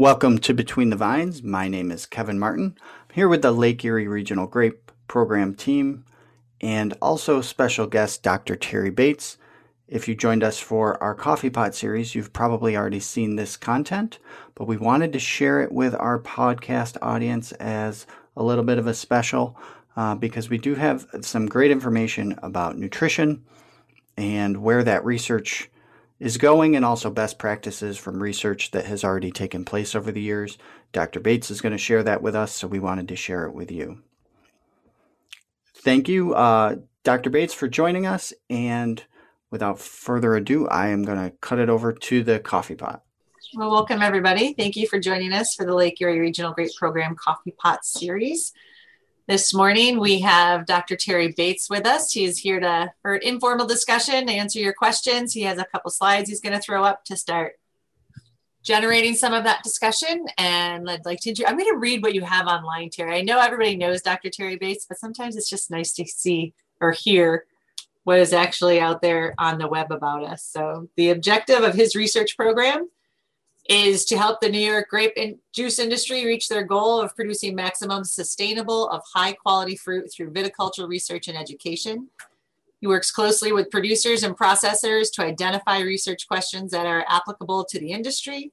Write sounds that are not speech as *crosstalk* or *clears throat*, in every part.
Welcome to Between the Vines. My name is Kevin Martin. I'm here with the Lake Erie Regional Grape Program team and also special guest Dr. Terry Bates. If you joined us for our Coffee Pot series, you've probably already seen this content, but we wanted to share it with our podcast audience as a little bit of a special uh, because we do have some great information about nutrition and where that research is going and also best practices from research that has already taken place over the years. Dr. Bates is going to share that with us, so we wanted to share it with you. Thank you, uh, Dr. Bates, for joining us. And without further ado, I am going to cut it over to the coffee pot. Well, welcome everybody. Thank you for joining us for the Lake Erie Regional Grape Program Coffee Pot Series. This morning we have Dr. Terry Bates with us. He's here to for an informal discussion, to answer your questions. He has a couple slides he's going to throw up to start generating some of that discussion. And I'd like to, I'm going to read what you have online, Terry. I know everybody knows Dr. Terry Bates, but sometimes it's just nice to see or hear what is actually out there on the web about us. So the objective of his research program is to help the New York grape and juice industry reach their goal of producing maximum sustainable of high quality fruit through viticulture research and education. He works closely with producers and processors to identify research questions that are applicable to the industry.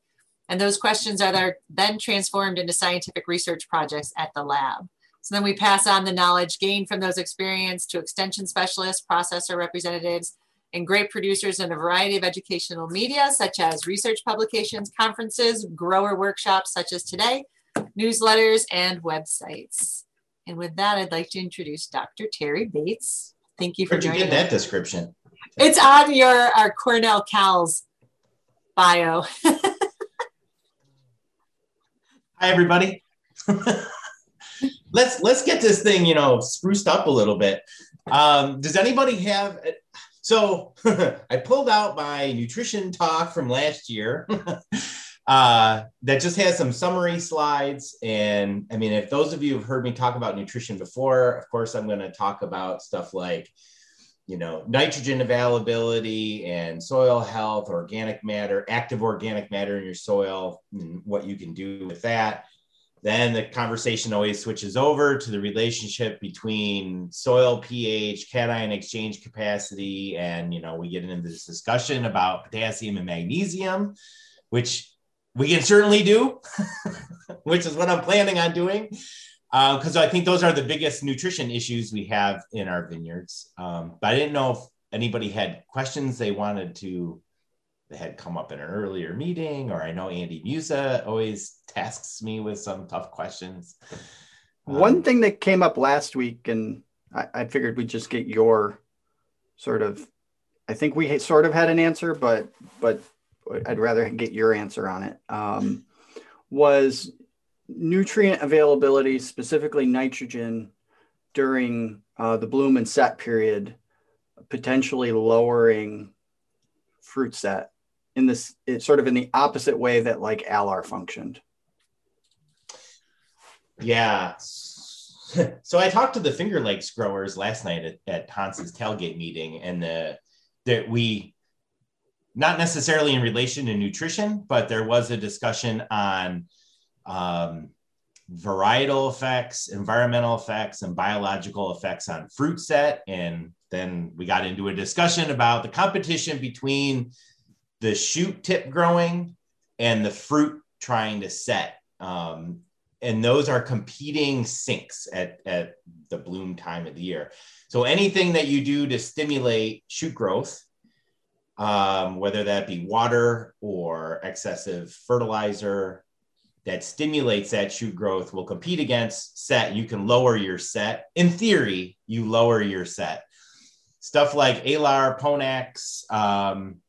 And those questions are then transformed into scientific research projects at the lab. So then we pass on the knowledge gained from those experience to extension specialists, processor representatives, and great producers in a variety of educational media, such as research publications, conferences, grower workshops, such as today, newsletters, and websites. And with that, I'd like to introduce Dr. Terry Bates. Thank you for Where'd joining. You get that description? It's on your our Cornell CALS bio. *laughs* Hi, everybody. *laughs* let's let's get this thing, you know, spruced up a little bit. Um, does anybody have so *laughs* I pulled out my nutrition talk from last year. *laughs* uh, that just has some summary slides. And I mean, if those of you have heard me talk about nutrition before, of course, I'm going to talk about stuff like, you know, nitrogen availability and soil health, organic matter, active organic matter in your soil, and what you can do with that. Then the conversation always switches over to the relationship between soil pH, cation exchange capacity, and you know we get into this discussion about potassium and magnesium, which we can certainly do, *laughs* which is what I'm planning on doing, because uh, I think those are the biggest nutrition issues we have in our vineyards. Um, but I didn't know if anybody had questions they wanted to had come up in an earlier meeting, or I know Andy Muza always tasks me with some tough questions. One um, thing that came up last week, and I, I, figured we'd just get your sort of. I think we sort of had an answer, but but I'd rather get your answer on it. Um, was nutrient availability, specifically nitrogen, during uh, the bloom and set period, potentially lowering fruit set in this it's sort of in the opposite way that like alar functioned. Yeah. So i talked to the finger lakes growers last night at, at hans's tailgate meeting and the that we not necessarily in relation to nutrition but there was a discussion on um, varietal effects environmental effects and biological effects on fruit set and then we got into a discussion about the competition between the shoot tip growing and the fruit trying to set. Um, and those are competing sinks at, at the bloom time of the year. So anything that you do to stimulate shoot growth, um, whether that be water or excessive fertilizer that stimulates that shoot growth will compete against set. You can lower your set. In theory, you lower your set. Stuff like Alar, Ponax, um,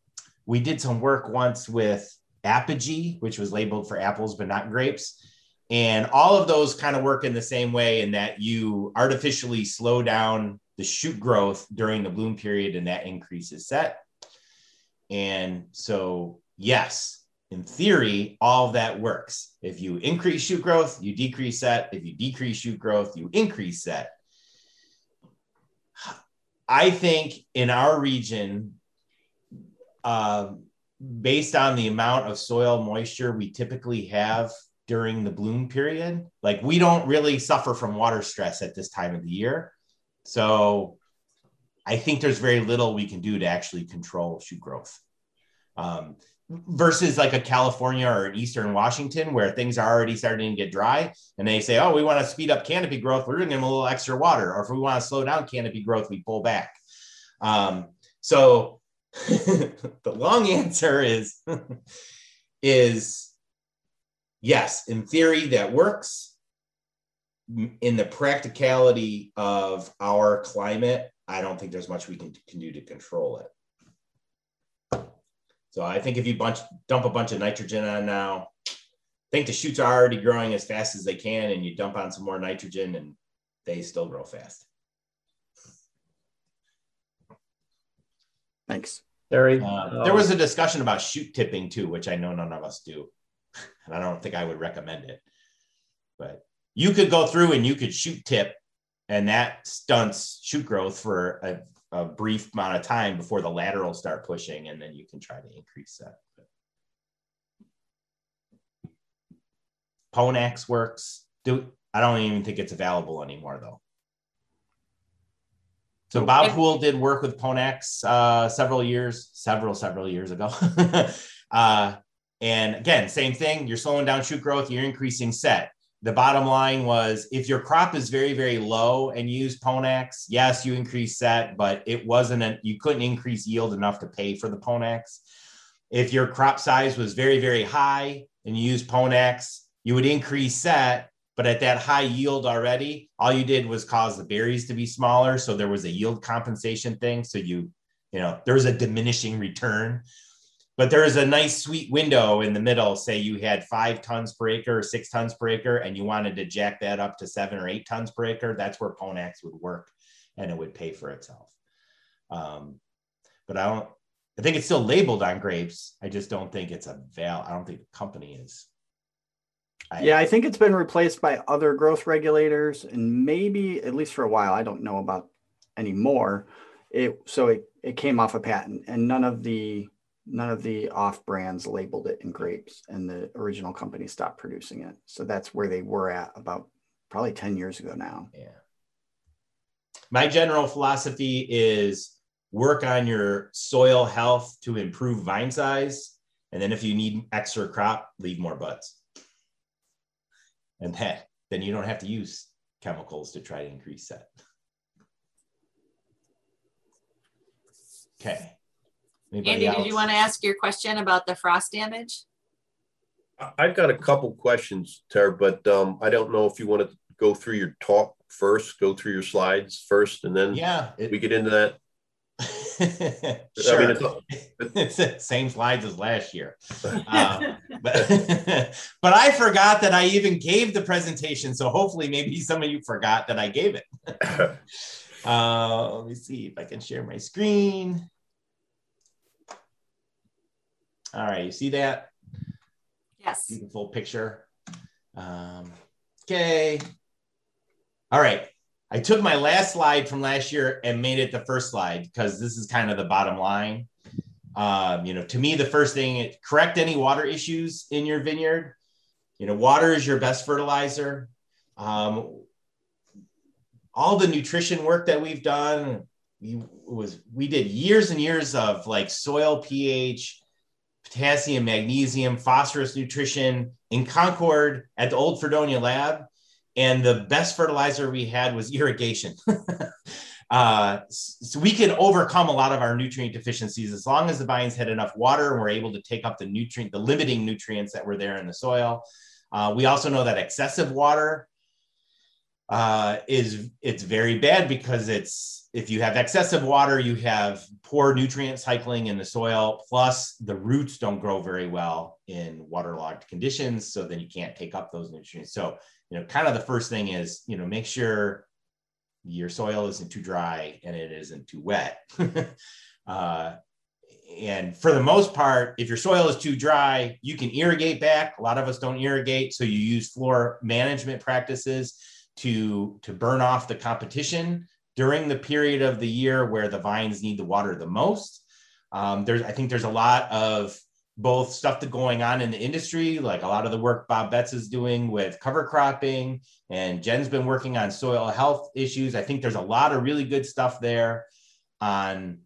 we did some work once with apogee, which was labeled for apples but not grapes. And all of those kind of work in the same way in that you artificially slow down the shoot growth during the bloom period and that increases set. And so, yes, in theory, all that works. If you increase shoot growth, you decrease set. If you decrease shoot growth, you increase set. I think in our region, um, based on the amount of soil moisture we typically have during the bloom period. Like we don't really suffer from water stress at this time of the year. So I think there's very little we can do to actually control shoot growth. Um, versus like a California or Eastern Washington where things are already starting to get dry and they say, oh, we want to speed up canopy growth, we're going to give them a little extra water. Or if we want to slow down canopy growth, we pull back. Um, so *laughs* the long answer is is yes, in theory that works. In the practicality of our climate, I don't think there's much we can, can do to control it. So I think if you bunch dump a bunch of nitrogen on now, I think the shoots are already growing as fast as they can, and you dump on some more nitrogen and they still grow fast. Thanks. Terry. Uh, there was a discussion about shoot tipping too, which I know none of us do. *laughs* And I don't think I would recommend it. But you could go through and you could shoot tip, and that stunts shoot growth for a, a brief amount of time before the lateral start pushing, and then you can try to increase that. Ponax works. Do I don't even think it's available anymore though. So Bob Pool did work with Ponax uh, several years, several several years ago. *laughs* uh, and again, same thing. You're slowing down shoot growth. You're increasing set. The bottom line was if your crop is very very low and you use Ponax, yes, you increase set, but it wasn't a, you couldn't increase yield enough to pay for the Ponax. If your crop size was very very high and you use Ponax, you would increase set, but at that high yield already, all you did was cause the berries to be smaller. So there was a yield compensation thing. So you, you know, there was a diminishing return. But there is a nice sweet window in the middle. Say you had five tons per acre or six tons per acre, and you wanted to jack that up to seven or eight tons per acre. That's where Ponax would work and it would pay for itself. Um, but I don't, I think it's still labeled on grapes. I just don't think it's a val. I don't think the company is yeah, I think it's been replaced by other growth regulators, and maybe at least for a while. I don't know about anymore. It so it it came off a patent, and none of the none of the off brands labeled it in grapes, and the original company stopped producing it. So that's where they were at about probably ten years ago now. Yeah. My general philosophy is work on your soil health to improve vine size, and then if you need extra crop, leave more buds and that then you don't have to use chemicals to try to increase that. Okay. Anybody Andy, else? did you want to ask your question about the frost damage? I've got a couple questions, Tara, but um, I don't know if you want to go through your talk first, go through your slides first, and then yeah, it, we get into that. Sure. I mean, it's, the *laughs* same slides as last year. Um, *laughs* but, *laughs* but I forgot that I even gave the presentation. So hopefully, maybe some of you forgot that I gave it. uh, let me see if I can share my screen. All right, you see that? Yes. See the full picture. Um, okay. All right. I took my last slide from last year and made it the first slide because this is kind of the bottom line. Um, you know, to me, the first thing, correct any water issues in your vineyard. You know, water is your best fertilizer. Um, all the nutrition work that we've done, we was we did years and years of like soil pH, potassium, magnesium, phosphorus nutrition in Concord at the old Fredonia lab and the best fertilizer we had was *laughs* irrigation. *laughs* uh, so we can overcome a lot of our nutrient deficiencies as long as the vines had enough water and we're able to take up the nutrient, the limiting nutrients that were there in the soil. Uh, we also know that excessive water uh, is it's very bad because it's if you have excessive water, you have poor nutrient cycling in the soil. Plus, the roots don't grow very well in waterlogged conditions, so then you can't take up those nutrients. So you know, kind of the first thing is, you know, make sure your soil isn't too dry and it isn't too wet. *laughs* uh, and for the most part, if your soil is too dry, you can irrigate back. A lot of us don't irrigate, so you use floor management practices to to burn off the competition during the period of the year where the vines need the water the most. Um, there's, I think, there's a lot of both stuff that's going on in the industry, like a lot of the work Bob Betts is doing with cover cropping, and Jen's been working on soil health issues. I think there's a lot of really good stuff there on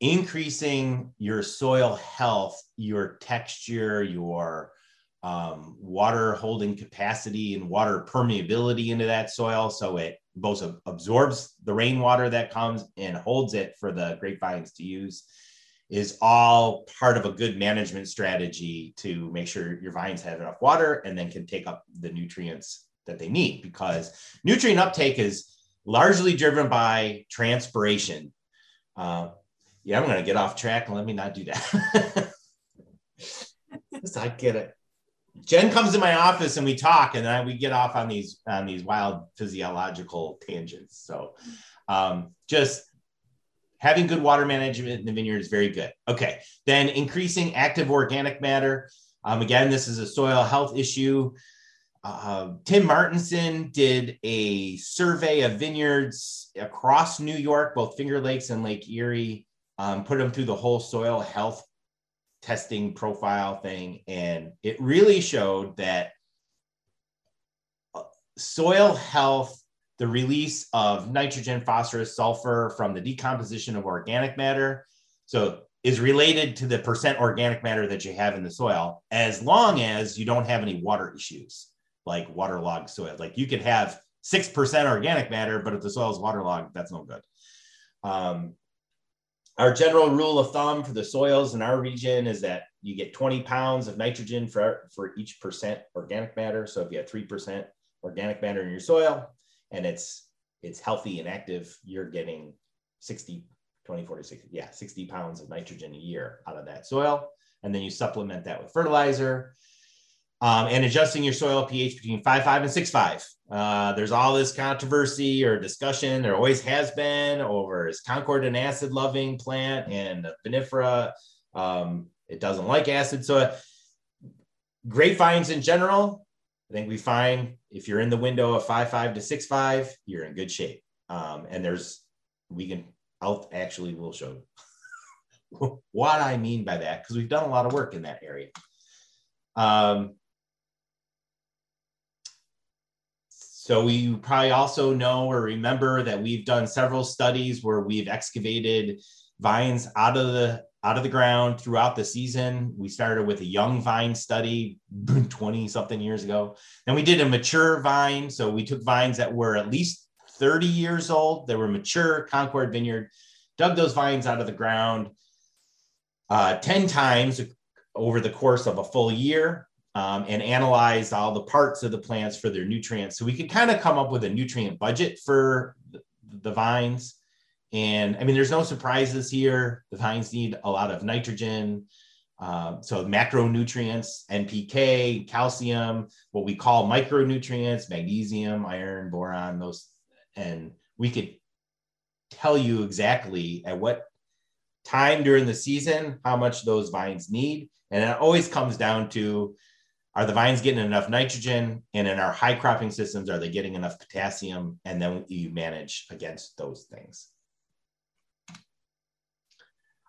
increasing your soil health, your texture, your um, water holding capacity and water permeability into that soil. So it both absorbs the rainwater that comes and holds it for the grapevines to use is all part of a good management strategy to make sure your vines have enough water and then can take up the nutrients that they need because nutrient uptake is largely driven by transpiration. Uh, yeah, I'm going to get off track let me not do that. *laughs* I get it. Jen comes to my office and we talk, and then we get off on these on these wild physiological tangents. So, um, just having good water management in the vineyard is very good. Okay, then increasing active organic matter. Um, again, this is a soil health issue. Uh, Tim Martinson did a survey of vineyards across New York, both Finger Lakes and Lake Erie, um, put them through the whole soil health testing profile thing. And it really showed that uh, soil health, the release of nitrogen, phosphorus, sulfur from the decomposition of organic matter. So is related to the percent organic matter that you have in the soil, as long as you don't have any water issues like waterlogged soil. Like you could have 6% organic matter, but if the soil is waterlogged, that's no good. Um, our general rule of thumb for the soils in our region is that you get 20 pounds of nitrogen for, for each percent organic matter. So if you have 3% organic matter in your soil and it's it's healthy and active, you're getting 60, 20, 40, 60, yeah, 60 pounds of nitrogen a year out of that soil. And then you supplement that with fertilizer um, and adjusting your soil pH between 5.5 and 6.5. Uh, there's all this controversy or discussion, there always has been, over is Concord an acid loving plant and vinifera. Um, it doesn't like acid. So, grapevines in general, I think we find if you're in the window of five five to six five, you're in good shape. Um, and there's, we can, I'll actually will show *laughs* what I mean by that because we've done a lot of work in that area. Um, So we probably also know or remember that we've done several studies where we've excavated vines out of the out of the ground throughout the season. We started with a young vine study *laughs* 20 something years ago. Then we did a mature vine. So we took vines that were at least 30 years old. They were mature Concord vineyard, dug those vines out of the ground uh, 10 times over the course of a full year um, and analyzed all the parts of the plants for their nutrients. So we could kind of come up with a nutrient budget for the, the vines. And I mean, there's no surprises here. The vines need a lot of nitrogen. Um, so macronutrients, NPK, calcium, what we call micronutrients, magnesium, iron, boron, those, and we could tell you exactly at what time during the season how much those vines need. And it always comes down to are the vines getting enough nitrogen and in our high cropping systems are they getting enough potassium and then you manage against those things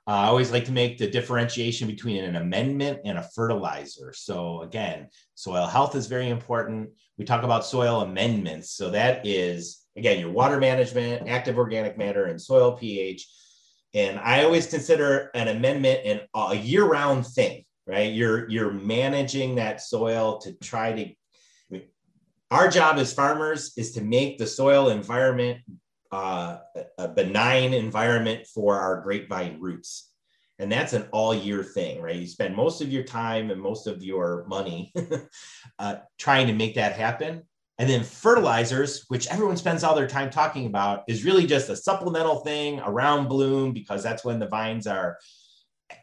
Uh, I always like to make the differentiation between an amendment and a fertilizer. So, again, soil health is very important. We talk about soil amendments. So, that is, again, your water management, active organic matter, and soil pH. And I always consider an amendment an, a year round thing right? You're you're managing that soil to try to. Our job as farmers is to make the soil environment uh, a benign environment for our grapevine roots, and that's an all year thing, right? You spend most of your time and most of your money *laughs* uh, trying to make that happen. And then fertilizers, which everyone spends all their time talking about, is really just a supplemental thing around bloom because that's when the vines are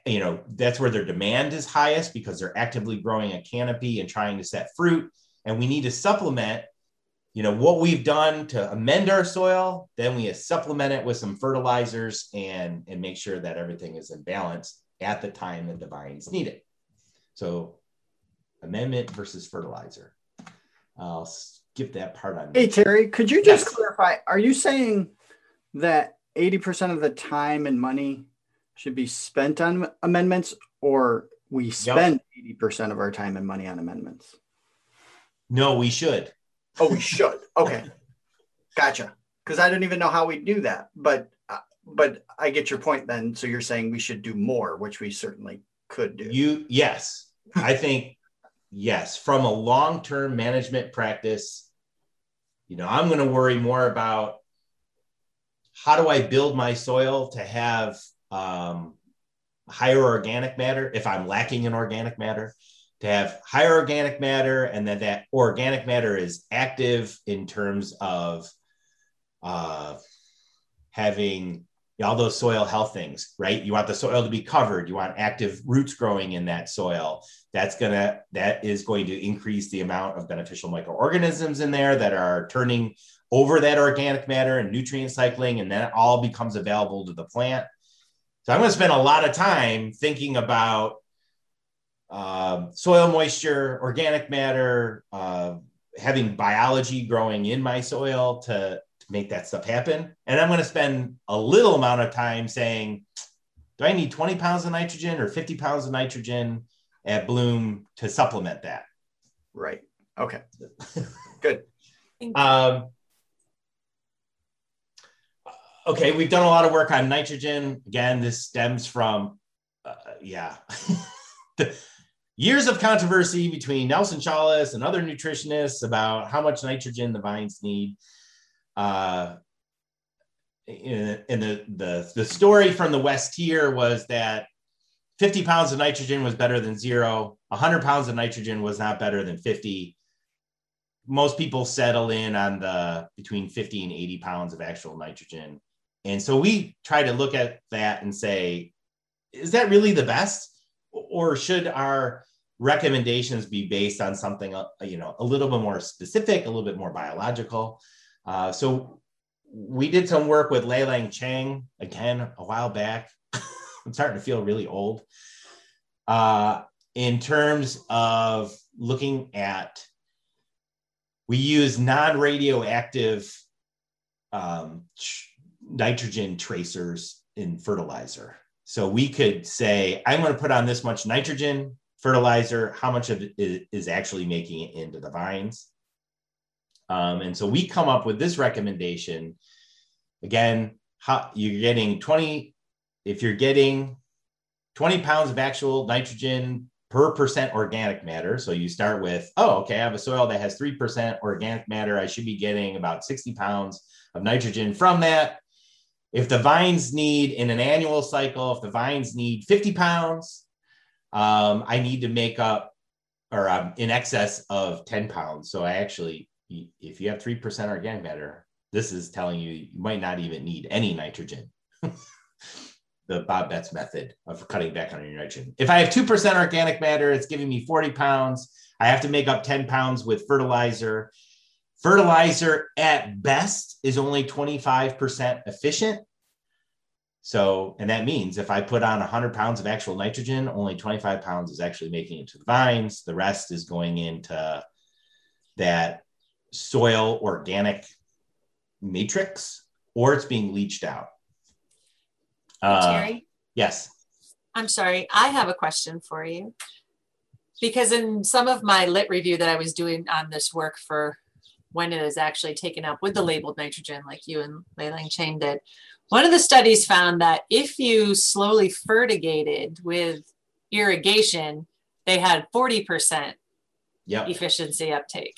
you know that's where their demand is highest because they're actively growing a canopy and trying to set fruit and we need to supplement you know what we've done to amend our soil then we supplement it with some fertilizers and and make sure that everything is in balance at the time that the vines need it so amendment versus fertilizer i'll skip that part on hey terry could you just yes. clarify are you saying that 80% of the time and money should be spent on amendments or we spend yep. 80% of our time and money on amendments? No, we should. Oh, we should. Okay. gotcha. Because I don't even know how we do that. But uh, but I get your point then. So you're saying we should do more, which we certainly could do. You yes. I think yes. From a long-term management practice, you know, I'm going to worry more about how do I build my soil to have um, higher organic matter if I'm lacking in organic matter, to have higher organic matter, and then that organic matter is active in terms of uh, having all those soil health things, right? You want the soil to be covered. You want active roots growing in that soil. That's gonna that is going to increase the amount of beneficial microorganisms in there that are turning over that organic matter and nutrient cycling, and then it all becomes available to the plant. So I'm going to spend a lot of time thinking about uh, soil moisture, organic matter, uh, having biology growing in my soil to, to make that stuff happen. And I'm going to spend a little amount of time saying, do I need 20 pounds of nitrogen or 50 pounds of nitrogen at bloom to supplement that? Right. Okay. *laughs* Good. Um, okay, we've done a lot of work on nitrogen. Again, this stems from, uh, yeah, *laughs* the years of controversy between Nelson Shaulis and other nutritionists about how much nitrogen the vines need. Uh, in the, the, the story from the West here was that 50 pounds of nitrogen was better than zero. 100 pounds of nitrogen was not better than 50 most people settle in on the between 50 and 80 pounds of actual nitrogen and so we try to look at that and say, is that really the best? Or should our recommendations be based on something, uh, you know, a little bit more specific, a little bit more biological? Uh, so we did some work with Lailiang Cheng again a while back. *laughs* I'm starting to feel really old. Uh, in terms of looking at, we use non-radioactive um, nitrogen tracers in fertilizer. So we could say, I'm going to put on this much nitrogen fertilizer. How much of it is actually making it into the vines? Um, and so we come up with this recommendation. Again, how, you're getting 20, if you're getting 20 pounds of actual nitrogen per percent organic matter. So you start with, oh, okay, I have a soil that has 3% organic matter. I should be getting about 60 pounds of nitrogen from that if the vines need in an annual cycle, if the vines need 50 pounds, um, I need to make up or um, in excess of 10 pounds. So I actually, if you have 3% organic matter, this is telling you you might not even need any nitrogen. *laughs* the Bob Betts method of cutting back on your nitrogen. If I have 2% organic matter, it's giving me 40 pounds. I have to make up 10 pounds with fertilizer. Fertilizer at best is only 25% efficient. So, and that means if I put on 100 pounds of actual nitrogen, only 25 pounds is actually making it to the vines. The rest is going into that soil organic matrix or it's being leached out. Uh, Terry? Yes. I'm sorry. I have a question for you. Because in some of my lit review that I was doing on this work for when it is actually taken up with the labeled nitrogen, like you and Lailiang Cheng did. One of the studies found that if you slowly fertigated with irrigation, they had 40% yep. efficiency uptake.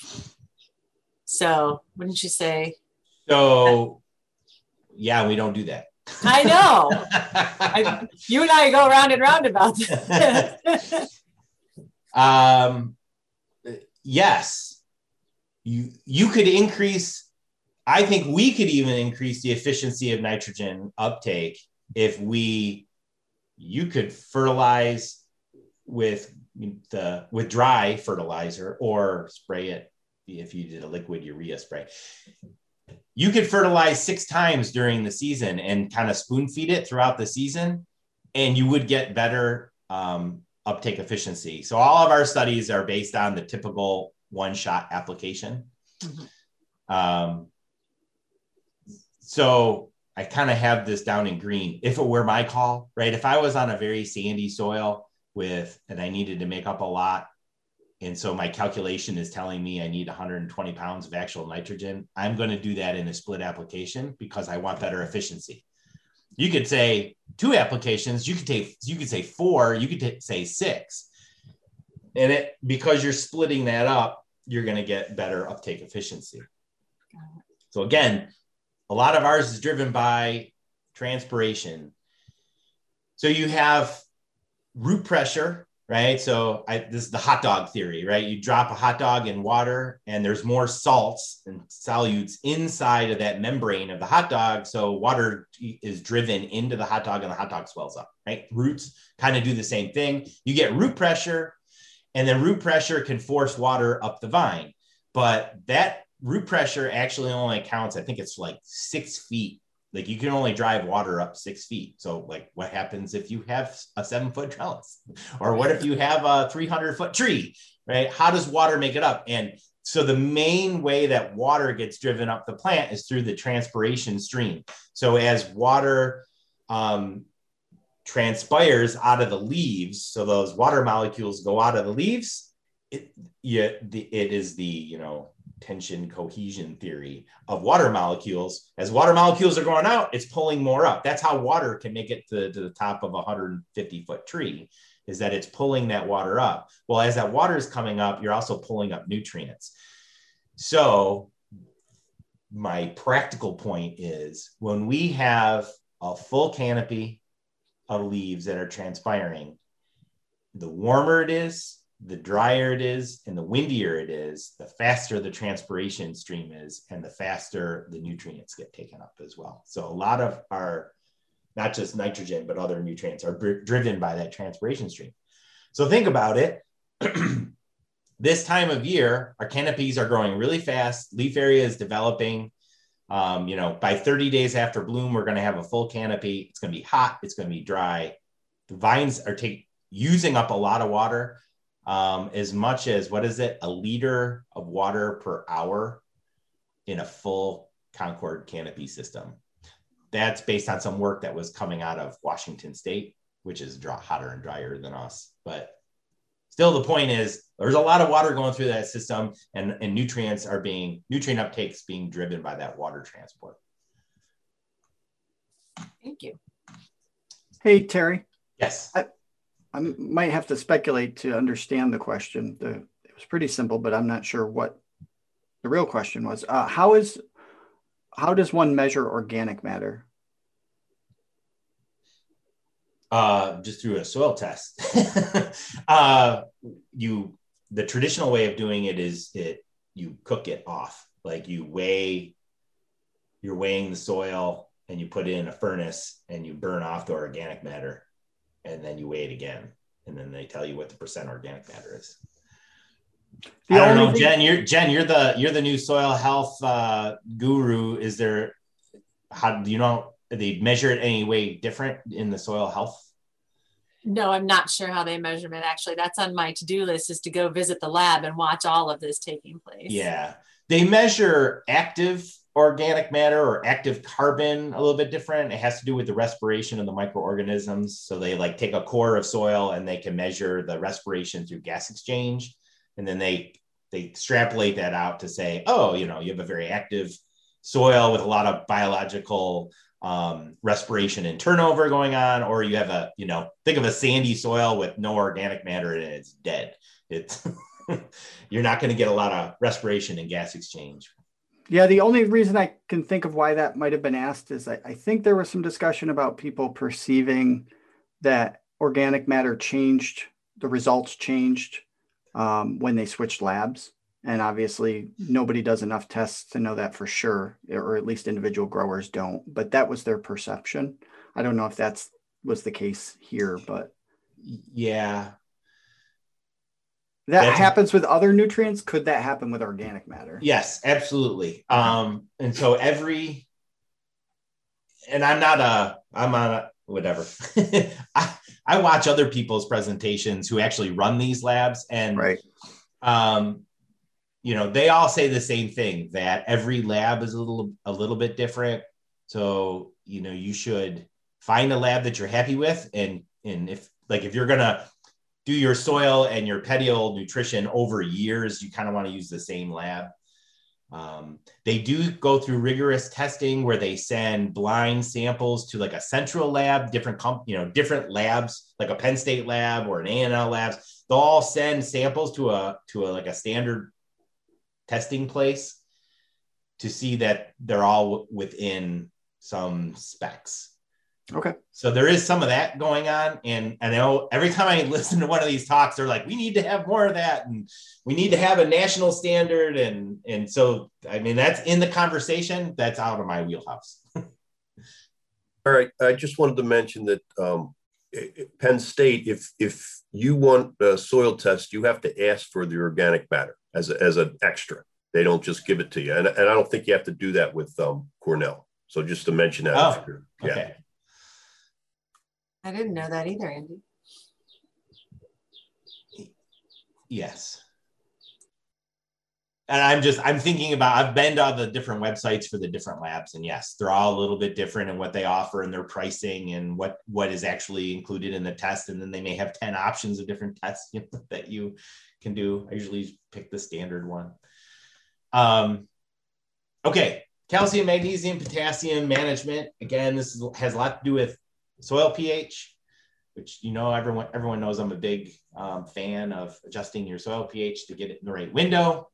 So, wouldn't you say? So, yeah, we don't do that. I know. *laughs* I, you and I go round and round about this. *laughs* um, yes, you you could increase i think we could even increase the efficiency of nitrogen uptake if we you could fertilize with the with dry fertilizer or spray it if you did a liquid urea spray you could fertilize six times during the season and kind of spoon feed it throughout the season and you would get better um, uptake efficiency so all of our studies are based on the typical one shot application. Mm-hmm. Um, so I kind of have this down in green. If it were my call, right? If I was on a very sandy soil with, and I needed to make up a lot. And so my calculation is telling me I need 120 pounds of actual nitrogen. I'm going to do that in a split application because I want better efficiency. You could say two applications. You could take, you could say four. You could t- say six. And it because you're splitting that up, you're going to get better uptake efficiency. So again, a lot of ours is driven by transpiration. So you have root pressure, right? So I, this is the hot dog theory, right? You drop a hot dog in water and there's more salts and solutes inside of that membrane of the hot dog. So water is driven into the hot dog and the hot dog swells up, right? Roots kind of do the same thing. You get root pressure and then root pressure can force water up the vine. But that root pressure actually only counts, I think it's like six feet. Like you can only drive water up six feet. So, like, what happens if you have a seven foot trellis? *laughs* Or what if you have a 300 foot tree, right? How does water make it up? And so, the main way that water gets driven up the plant is through the transpiration stream. So, as water um, transpires out of the leaves, so those water molecules go out of the leaves, it, yeah, the, it is the, you know, tension cohesion theory of water molecules. As water molecules are going out, it's pulling more up. That's how water can make it to, to the top of a 150 foot tree, is that it's pulling that water up. Well, as that water is coming up, you're also pulling up nutrients. So, my practical point is when we have a full canopy of leaves that are transpiring, the warmer it is, the drier it is and the windier it is, the faster the transpiration stream is, and the faster the nutrients get taken up as well. So a lot of our, not just nitrogen, but other nutrients are driven by that transpiration stream. So think about it. *clears throat* this time of year, our canopies are growing really fast. Leaf area is developing. Um, you know, by 30 days after bloom, we're going to have a full canopy. It's going to be hot. It's going to be dry. The vines are take, using up a lot of water um, as much as what is it, a liter of water per hour in a full Concord canopy system. That's based on some work that was coming out of Washington State, which is dry, hotter and drier than us. But still, the point is there's a lot of water going through that system, and, and nutrients are being nutrient uptakes being driven by that water transport. Thank you. Hey, Terry. Yes. I, I might have to speculate to understand the question. The, it was pretty simple, but I'm not sure what the real question was. Uh, how is how does one measure organic matter? Uh, just through a soil test. *laughs* uh, you the traditional way of doing it is it you cook it off, like you weigh. You're weighing the soil and you put it in a furnace and you burn off the organic matter and then you weigh it again, and then they tell you what the percent organic matter is. The I don't know, thing- Jen. You're Jen. You're the you're the new soil health uh, guru. Is there? How do you know? They measure it any way different in the soil health? No, I'm not sure how they measure it. Actually, that's on my to-do list is to go visit the lab and watch all of this taking place. Yeah, they measure active organic matter or active carbon a little bit different. It has to do with the respiration of the microorganisms. So they like take a core of soil and they can measure the respiration through gas exchange. And then they they extrapolate that out to say, oh, you know, you have a very active soil with a lot of biological um, respiration and turnover going on, or you have a, you know, think of a sandy soil with no organic matter and it's dead. It's *laughs* *laughs* you're not going to get a lot of respiration and gas exchange. Yeah, the only reason I can think of why that might have been asked is I, I think there was some discussion about people perceiving that organic matter changed, the results changed um, when they switched labs. And obviously, nobody does enough tests to know that for sure, or at least individual growers don't. But that was their perception. I don't know if that's was the case here, but yeah, that That's, happens with other nutrients. Could that happen with organic matter? Yes, absolutely. Um, and so every, and I'm not a, I'm on a, whatever. *laughs* I, I watch other people's presentations who actually run these labs and, right. um, you know, they all say the same thing that every lab is a little, a little bit different. So, you know, you should find a lab that you're happy with. And, and if like, if you're going to do your soil and your petiole nutrition over years, you kind of want to use the same lab. Um, they do go through rigorous testing where they send blind samples to like a central lab, different comp, you know, different labs, like a Penn State lab or an A&L labs. They'll all send samples to a to a like a standard testing place to see that they're all within some specs. Okay. So there is some of that going on. And I know every time I *laughs* listen to one of these talks, they're like, we need to have more of that. And we need to have a national standard. And, and so, I mean, that's in the conversation. That's out of my wheelhouse. *laughs* All right. I just wanted to mention that um, Penn State, if, if you want a soil test, you have to ask for the organic matter as, a, as an extra. They don't just give it to you. And, and I don't think you have to do that with um, Cornell. So just to mention that. Oh, yeah. okay. I didn't know that either, Andy. Yes. And I'm just I'm thinking about I've been to all the different websites for the different labs, and yes, they're all a little bit different in what they offer and their pricing and what what is actually included in the test. And then they may have 10 options of different tests you know, that you can do. I usually pick the standard one. Um, okay, calcium, magnesium, potassium management. Again, this is, has a lot to do with soil pH, which you know everyone everyone knows I'm a big um, fan of adjusting your soil pH to get it in the right window.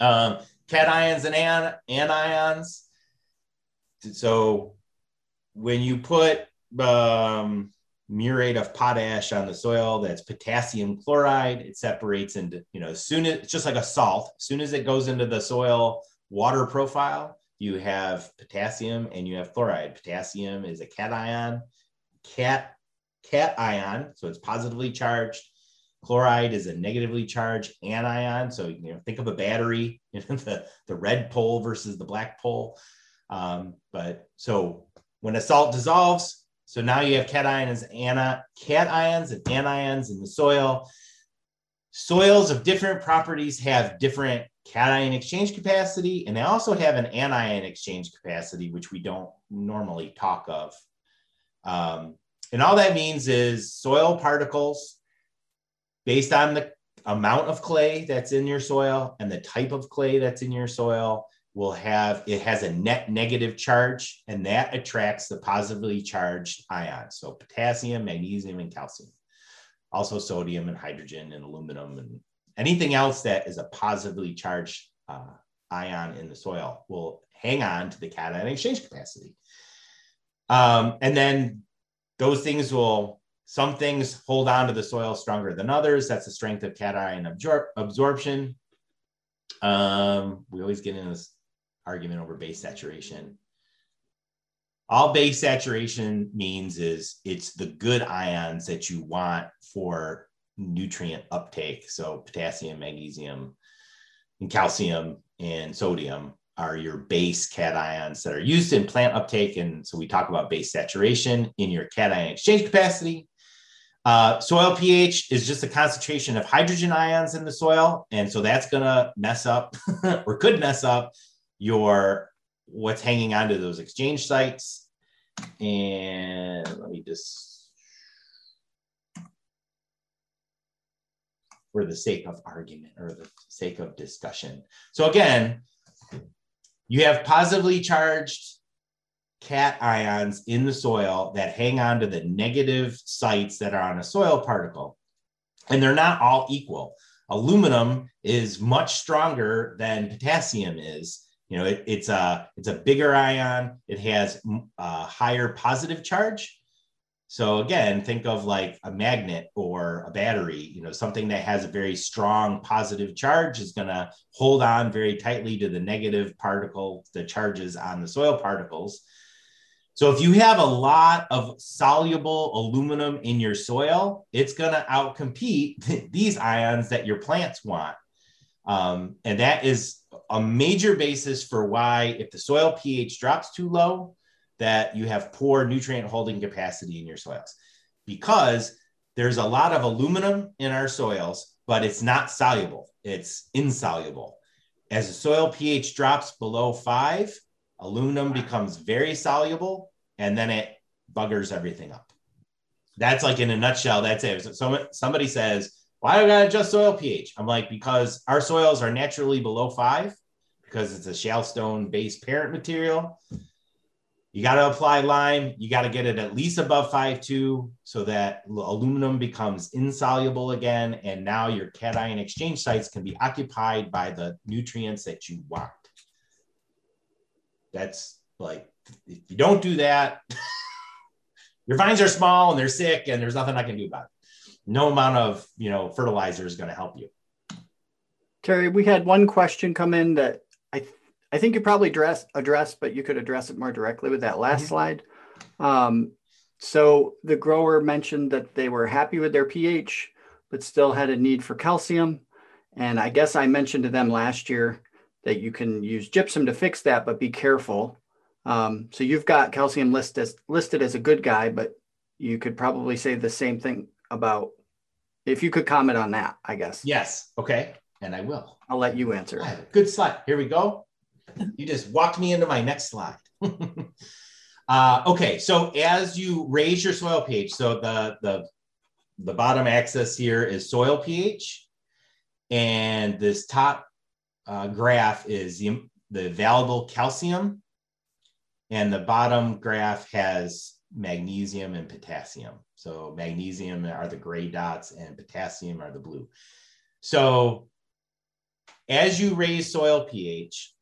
Um, cations and an, anions. So when you put um, muriate of potash on the soil, that's potassium chloride. It separates into you know as soon as it's just like a salt. As soon as it goes into the soil water profile, you have potassium and you have chloride. Potassium is a cation, cat cat ion, so it's positively charged. Chloride is a negatively charged anion. So you know, think of a battery, *laughs* you know, the, the red pole versus the black pole. Um, but so when a salt dissolves, so now you have cations, ana, cations and anions in the soil. Soils of different properties have different cation exchange capacity, and they also have an anion exchange capacity, which we don't normally talk of. Um, and all that means is soil particles, based on the amount of clay that's in your soil and the type of clay that's in your soil, will have it has a net negative charge, and that attracts the positively charged ions. So potassium, magnesium, and calcium. Also sodium and hydrogen and aluminum and anything else that is a positively charged uh, ion in the soil will hang on to the cation exchange capacity. Um, and then those things will, some things hold on to the soil stronger than others. That's the strength of cation absor- absorption. Um, we always get in this argument over base saturation. All base saturation means is it's the good ions that you want for nutrient uptake. So potassium, magnesium, and calcium and sodium are your base cations that are used in plant uptake. And so we talk about base saturation in your cation exchange capacity. Uh, soil pH is just a concentration of hydrogen ions in the soil. And so that's going to mess up *laughs* or could mess up your what's hanging onto those exchange sites. And let me just for the sake of argument or the sake of discussion. So again, you have positively charged cat ions in the soil that hang on to the negative sites that are on a soil particle. And they're not all equal. Aluminum is much stronger than potassium is. You know, it, it's a it's a bigger ion. It has a higher positive charge, so again, think of like a magnet or a battery, you know, something that has a very strong positive charge is going to hold on very tightly to the negative particle, the charges on the soil particles. So if you have a lot of soluble aluminum in your soil, it's going to outcompete *laughs* these ions that your plants want. Um, and that is a major basis for why if the soil pH drops too low, that you have poor nutrient holding capacity in your soils because there's a lot of aluminum in our soils, but it's not soluble, it's insoluble. As the soil pH drops below five, aluminum becomes very soluble and then it buggers everything up. That's like in a nutshell. That's it. So somebody says, "Why do I gotta adjust soil pH?" I'm like, because our soils are naturally below five, because it's a shale stone based parent material. You got to apply lime. You got to get it at least above five two, so that aluminum becomes insoluble again. And now your cation exchange sites can be occupied by the nutrients that you want. That's like, if you don't do that, *laughs* your vines are small and they're sick and there's nothing I can do about it. No amount of, you know, fertilizer is going to help you. Terry, we had one question come in that I think you probably address address, but you could address it more directly with that last mm-hmm. slide. Um, so the grower mentioned that they were happy with their pH, but still had a need for calcium. And I guess I mentioned to them last year that you can use gypsum to fix that, but be careful. Um, so you've got calcium listed as, listed as a good guy, but you could probably say the same thing about if you could comment on that, I guess. Yes. Okay. And I will. I'll let you answer. Good slide. Here we go you just walked me into my next slide. *laughs* uh, okay, so as you raise your soil pH, so the, the, the bottom axis here is soil pH, and this top uh, graph is the, the available calcium, and the bottom graph has magnesium and potassium. So magnesium are the gray dots and potassium are the blue. So as you raise soil pH,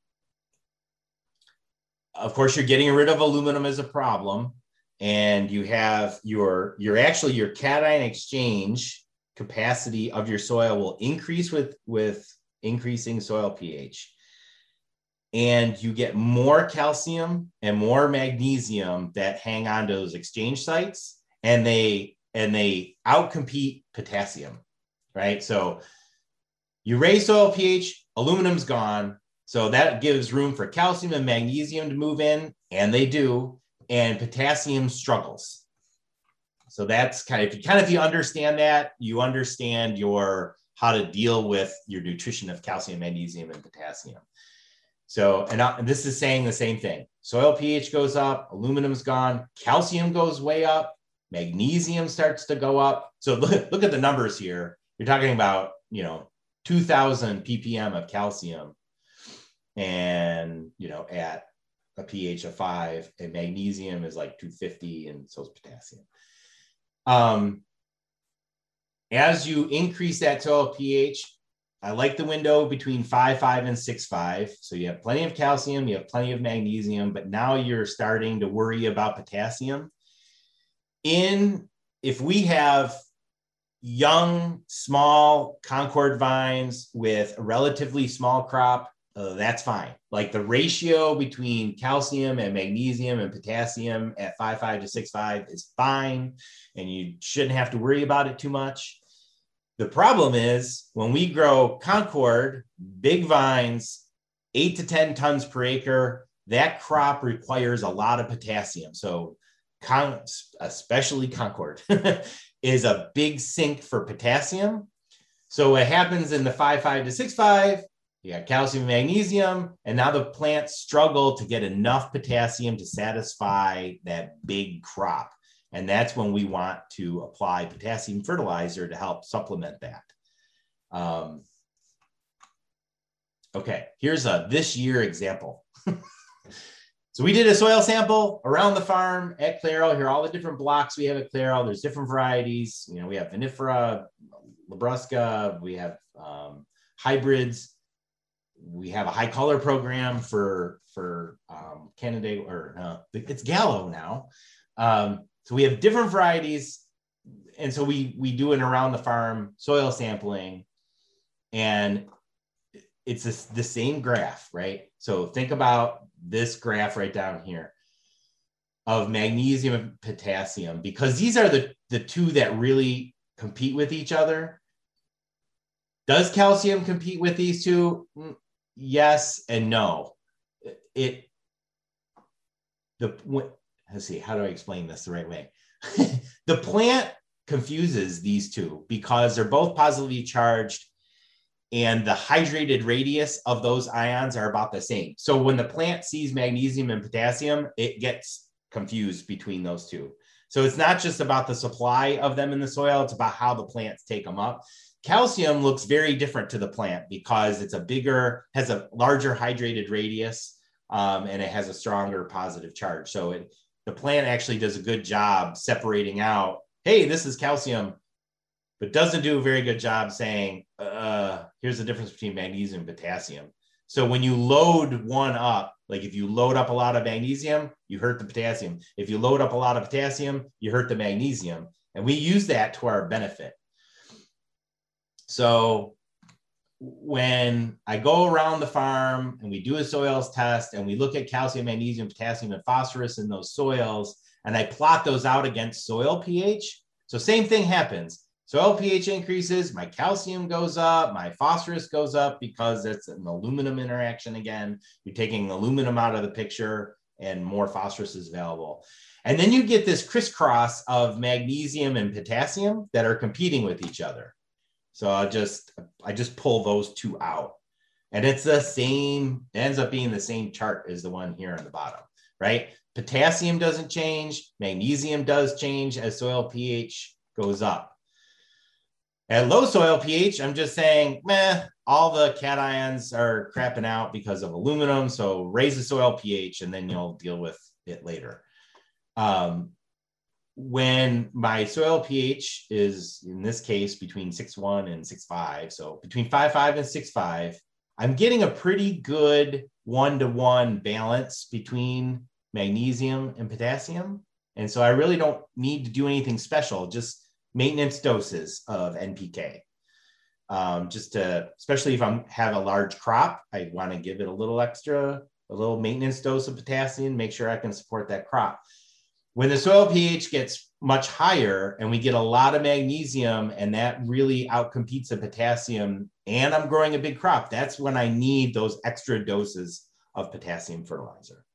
of course, you're getting rid of aluminum as a problem, and you have your your actually your cation exchange capacity of your soil will increase with with increasing soil pH. And you get more calcium and more magnesium that hang on to those exchange sites, and they and they outcompete potassium, right? So you raise soil pH, aluminum's gone, so that gives room for calcium and magnesium to move in, and they do, and potassium struggles. So that's kind of if you kind of if you understand that, you understand your how to deal with your nutrition of calcium, magnesium, and potassium. So, and, and this is saying the same thing. Soil pH goes up, aluminum's gone, calcium goes way up, magnesium starts to go up. So look, look at the numbers here. You're talking about, you know, 2000 ppm of calcium and you know at a pH of five, and magnesium is like 250, and so is potassium. Um, as you increase that total pH, I like the window between five five and six five. So you have plenty of calcium, you have plenty of magnesium, but now you're starting to worry about potassium. In if we have young, small Concord vines with a relatively small crop, uh, that's fine. Like the ratio between calcium and magnesium and potassium at 5.5 to 6.5 is fine, and you shouldn't have to worry about it too much. The problem is when we grow Concord, big vines, eight to 10 tons per acre, that crop requires a lot of potassium. So, con- especially Concord *laughs* is a big sink for potassium. So, what happens in the 5.5 to 6.5 you got calcium, and magnesium, and now the plants struggle to get enough potassium to satisfy that big crop. And that's when we want to apply potassium fertilizer to help supplement that. Um, okay, here's a this year example. *laughs* so we did a soil sample around the farm at CLEREL. Here are all the different blocks we have at CLEREL. There's different varieties. You know, we have vinifera, labrusca, we have um, hybrids we have a high color program for for um, Canada or uh, it's Gallo now. Um, so we have different varieties, and so we we do an around the farm soil sampling, and it's this, the same graph, right? So think about this graph right down here of magnesium and potassium because these are the the two that really compete with each other. Does calcium compete with these two? Yes and no. It the let's see how do I explain this the right way. *laughs* the plant confuses these two because they're both positively charged and the hydrated radius of those ions are about the same. So when the plant sees magnesium and potassium, it gets confused between those two. So it's not just about the supply of them in the soil, it's about how the plants take them up. Calcium looks very different to the plant because it's a bigger, has a larger hydrated radius, um, and it has a stronger positive charge. So it, the plant actually does a good job separating out, hey, this is calcium, but doesn't do a very good job saying, uh, here's the difference between magnesium and potassium. So when you load one up, like if you load up a lot of magnesium, you hurt the potassium. If you load up a lot of potassium, you hurt the magnesium. And we use that to our benefit. So when I go around the farm and we do a soils test and we look at calcium, magnesium, potassium, and phosphorus in those soils, and I plot those out against soil pH. So same thing happens. Soil pH increases, my calcium goes up, my phosphorus goes up because it's an aluminum interaction again. You're taking aluminum out of the picture and more phosphorus is available. And then you get this crisscross of magnesium and potassium that are competing with each other. So I just I just pull those two out. And it's the same, it ends up being the same chart as the one here on the bottom, right? Potassium doesn't change, magnesium does change as soil pH goes up. At low soil pH, I'm just saying, meh, all the cations are crapping out because of aluminum. So raise the soil pH and then you'll deal with it later. Um, when my soil pH is in this case between 6.1 and 6.5, so between 5.5 and 6.5, I'm getting a pretty good one-to-one balance between magnesium and potassium. And so I really don't need to do anything special, just maintenance doses of NPK. Um, just to, especially if I'm have a large crop, I want to give it a little extra, a little maintenance dose of potassium, make sure I can support that crop. When the soil pH gets much higher and we get a lot of magnesium and that really outcompetes the potassium and I'm growing a big crop, that's when I need those extra doses of potassium fertilizer.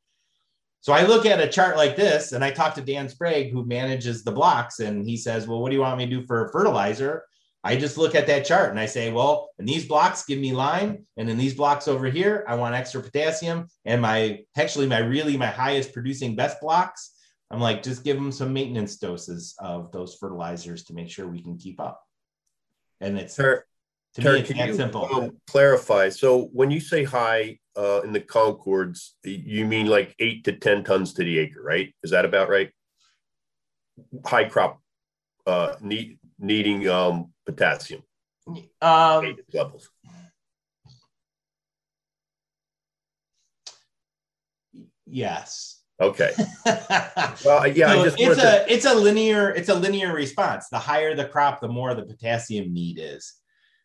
So I look at a chart like this and I talk to Dan Sprague, who manages the blocks, and he says, Well, what do you want me to do for fertilizer? I just look at that chart and I say, Well, in these blocks, give me lime. And in these blocks over here, I want extra potassium. And my actually, my really my highest producing best blocks, I'm like, just give them some maintenance doses of those fertilizers to make sure we can keep up. And it's Ter- to me, it's can that simple. um, clarify? So when you say high uh, in the Concords, you mean like eight to 10 tons to the acre, right? Is that about right? High crop uh, need, needing um, potassium Um, levels. yes. Okay. *laughs* Well, yeah, So I just it's wanted to, a it's a linear it's a linear response. The higher the crop, the more the potassium need is.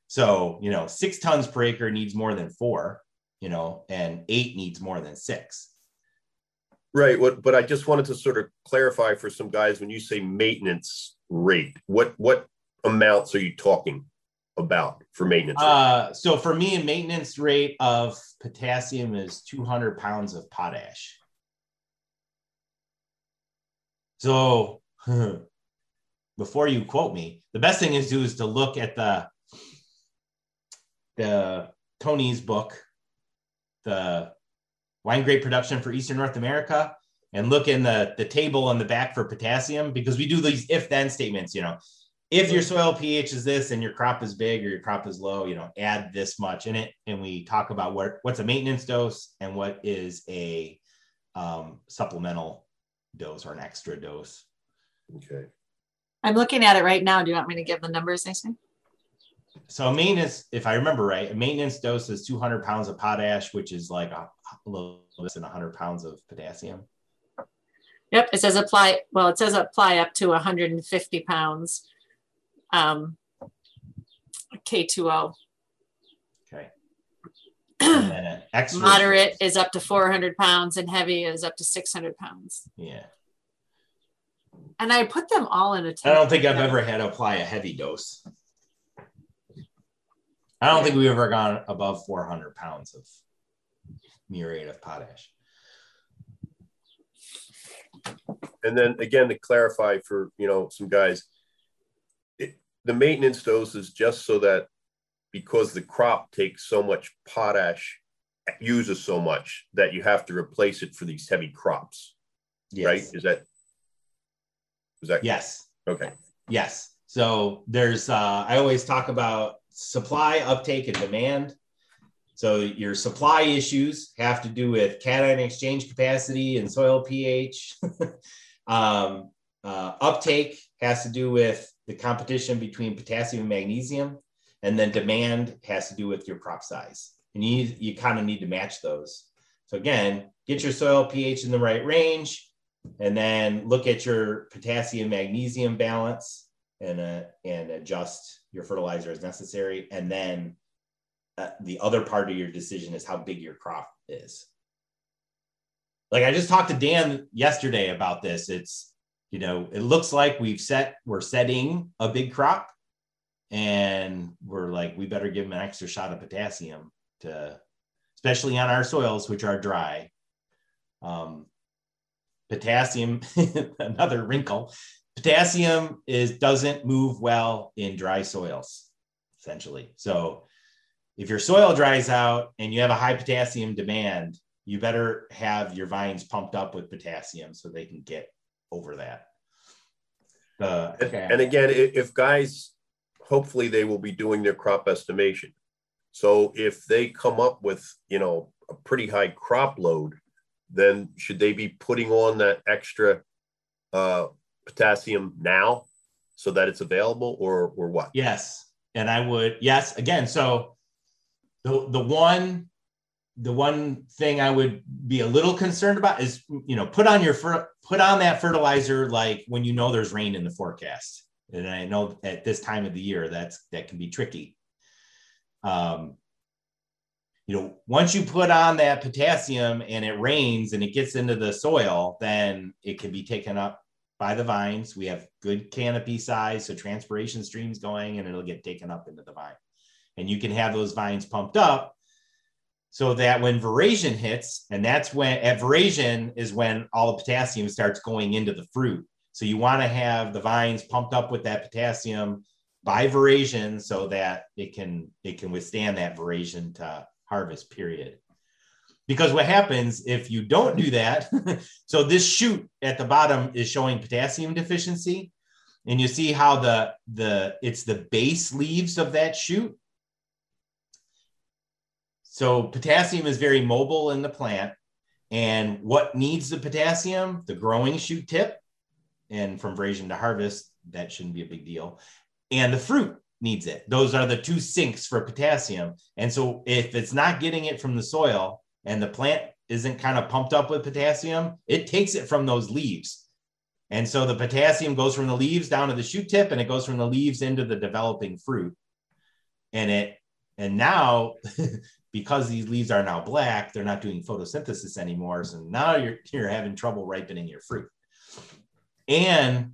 So you know, six tons per acre needs more than four, you know, and eight needs more than six. right. What, but I just wanted to sort of clarify for some guys when you say maintenance rate, what what amounts are you talking about for maintenance? Uh, so for me, a maintenance rate of potassium is 200 pounds of potash. So *laughs* before you quote me, the best thing is do is to look at the the Tony's book, the wine grape production for Eastern North America, and look in the the table on the back for potassium because we do these if then statements. You know, if your soil pH is this and your crop is big or your crop is low, you know, add this much in it, and we talk about what what's a maintenance dose and what is a um, supplemental dose or an extra dose. okay. I'm looking at it right now. Do you want me to give the numbers, Jason? So a maintenance, if I remember right, a maintenance dose is 200 pounds of potash, which is like a, a little less than 100 pounds of potassium. Yep, it says apply, well, it says apply up to 150 pounds. Um, K2O. Okay. And then an extra Moderate is up to 400 pounds and heavy is up to 600 pounds. Yeah. And I put them all in a I table. don't think I've ever had to apply a heavy dose. I don't think we've ever gone above 400 pounds of muriate of potash. And then again, to clarify for, you know, some guys, it, the maintenance dose is just so that because the crop takes so much potash, uses so much that you have to replace it for these heavy crops, right? Is that Is that Yes. okay? Yes. So there's, uh, I always talk about supply, uptake, and demand. So your supply issues have to do with cation exchange capacity and soil pH. *laughs* um, uh, uptake has to do with the competition between potassium and magnesium, and then demand has to do with your crop size. And you you kind of need to match those. So again, get your soil pH in the right range, and then look at your potassium magnesium balance and uh, and adjust your fertilizer as necessary. And then uh, the other part of your decision is how big your crop is. Like I just talked to Dan yesterday about this. It's you know it looks like we've set we're setting a big crop, and we're like we better give them an extra shot of potassium to, especially on our soils which are dry. Um, potassium, *laughs* another wrinkle. Potassium is doesn't move well in dry soils, essentially. So if your soil dries out and you have a high potassium demand, you better have your vines pumped up with potassium so they can get over that. Uh, And, and again, if guys, hopefully they will be doing their crop estimation. So if they come up with, you know, a pretty high crop load, then should they be putting on that extra uh, potassium now so that it's available or or what? Yes, and I would yes again. So the the one the one thing I would be a little concerned about is you know put on your put on that fertilizer like when you know there's rain in the forecast, and I know at this time of the year that's that can be tricky. Um, you know, once you put on that potassium and it rains and it gets into the soil, then it can be taken up by the vines. We have good canopy size, so transpiration streams going and it'll get taken up into the vine. And you can have those vines pumped up so that when veraison hits, and that's when at veraison is when all the potassium starts going into the fruit. So you want to have the vines pumped up with that potassium by veraison so that it can it can withstand that veraison to harvest period. Because what happens if you don't do that *laughs* so this shoot at the bottom is showing potassium deficiency and you see how the the it's the base leaves of that shoot so potassium is very mobile in the plant and what needs the potassium? The growing shoot tip and from veraison to harvest that shouldn't be a big deal and the fruit needs it those are the two sinks for potassium and so if it's not getting it from the soil and the plant isn't kind of pumped up with potassium, it takes it from those leaves. And so the potassium goes from the leaves down to the shoot tip and it goes from the leaves into the developing fruit. And it and now *laughs* because these leaves are now black, they're not doing photosynthesis anymore. So now you're you're having trouble ripening your fruit. And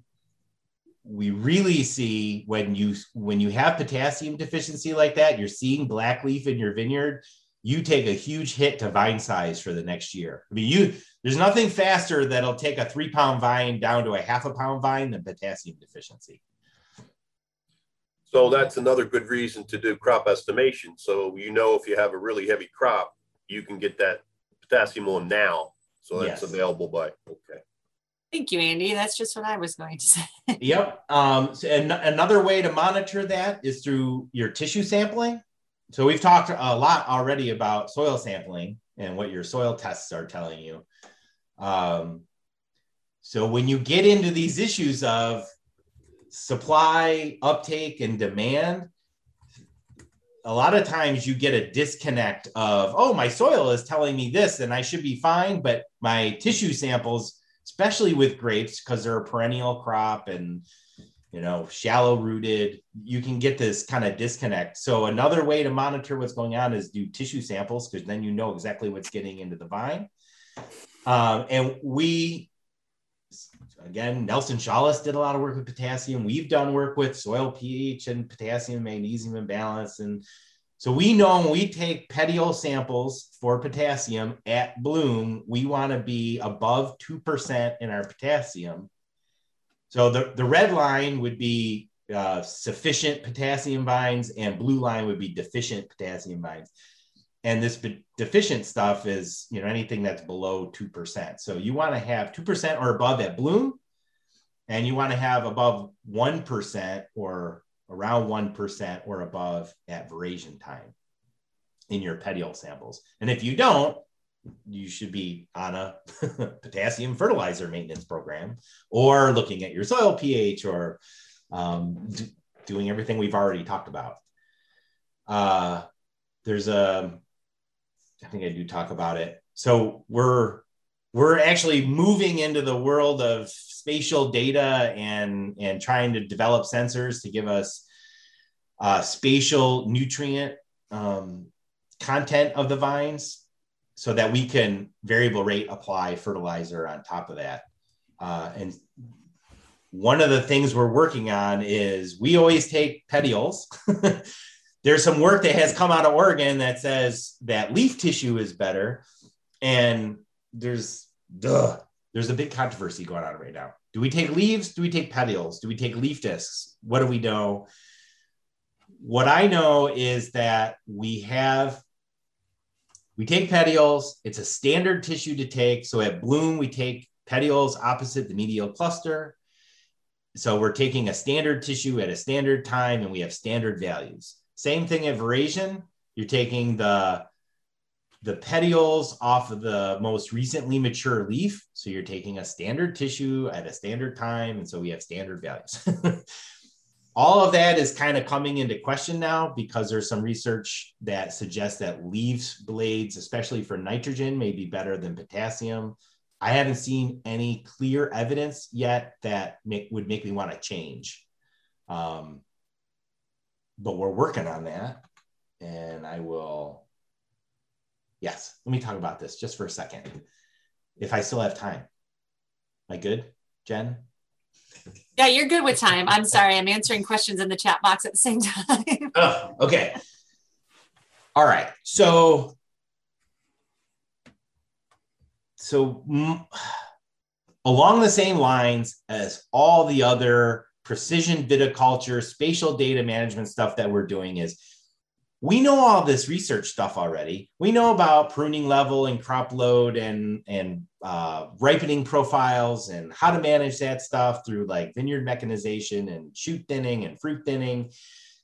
we really see when you when you have potassium deficiency like that, you're seeing black leaf in your vineyard, you take a huge hit to vine size for the next year. I mean, you there's nothing faster that'll take a three pound vine down to a half a pound vine than potassium deficiency. So that's another good reason to do crop estimation. So you know if you have a really heavy crop, you can get that potassium on now. So that's Yes. available by okay. Thank you, Andy. That's just what I was going to *laughs* say. Yep. Um, so and another way to monitor that is through your tissue sampling. So we've talked a lot already about soil sampling and what your soil tests are telling you. Um, so when you get into these issues of supply, uptake, and demand, a lot of times you get a disconnect of, oh, my soil is telling me this and I should be fine, but my tissue samples, especially with grapes, because they're a perennial crop and you know, shallow rooted, you can get this kind of disconnect. So another way to monitor what's going on is do tissue samples because then you know exactly what's getting into the vine. Um, and we, again, Nelson Shaulis did a lot of work with potassium. We've done work with soil pH and potassium magnesium imbalance. And so we know when we take petiole samples for potassium at bloom, we want to be above 2% in our potassium. So the, the red line would be uh, sufficient potassium vines, and blue line would be deficient potassium vines. And this be- deficient stuff is, you know, anything that's below 2%. So you want to have 2% or above at bloom. and you want to have above 1% or around 1% or above at veraison time in your petiole samples. And if you don't, you should be on a *laughs* potassium fertilizer maintenance program or looking at your soil pH or um, d- doing everything we've already talked about. Uh, there's a, I think I do talk about it. So we're we're actually moving into the world of spatial data and and trying to develop sensors to give us uh, spatial nutrient um, content of the vines so that we can variable rate apply fertilizer on top of that. Uh, and one of the things we're working on is we always take petioles. *laughs* There's some work that has come out of oregon that says that leaf tissue is better. And there's duh, there's a big controversy going on right now. Do we take leaves? Do we take petioles? Do we take leaf discs? What do we know? What I know is that we have we take petioles. It's a standard tissue to take. So at bloom, we take petioles opposite the medial cluster. So we're taking a standard tissue at a standard time and we have standard values. Same thing at veraison. You're taking the the petioles off of the most recently mature leaf. So you're taking a standard tissue at a standard time. And so we have standard values. *laughs* All of that is kind of coming into question now because there's some research that suggests that leaves blades, especially for nitrogen, may be better than potassium. I haven't seen any clear evidence yet that make, would make me want to change. Um, but we're working on that. And I will Yes, let me talk about this just for a second. If I still have time. Am I good, Jen? Yeah, you're good with time. I'm sorry. I'm answering questions in the chat box at the same time. *laughs* oh, okay. All right. So, so mm, along the same lines as all the other precision viticulture, spatial data management stuff that we're doing is we know all this research stuff already. We know about pruning level and crop load and and uh, ripening profiles and how to manage that stuff through like vineyard mechanization and shoot thinning and fruit thinning.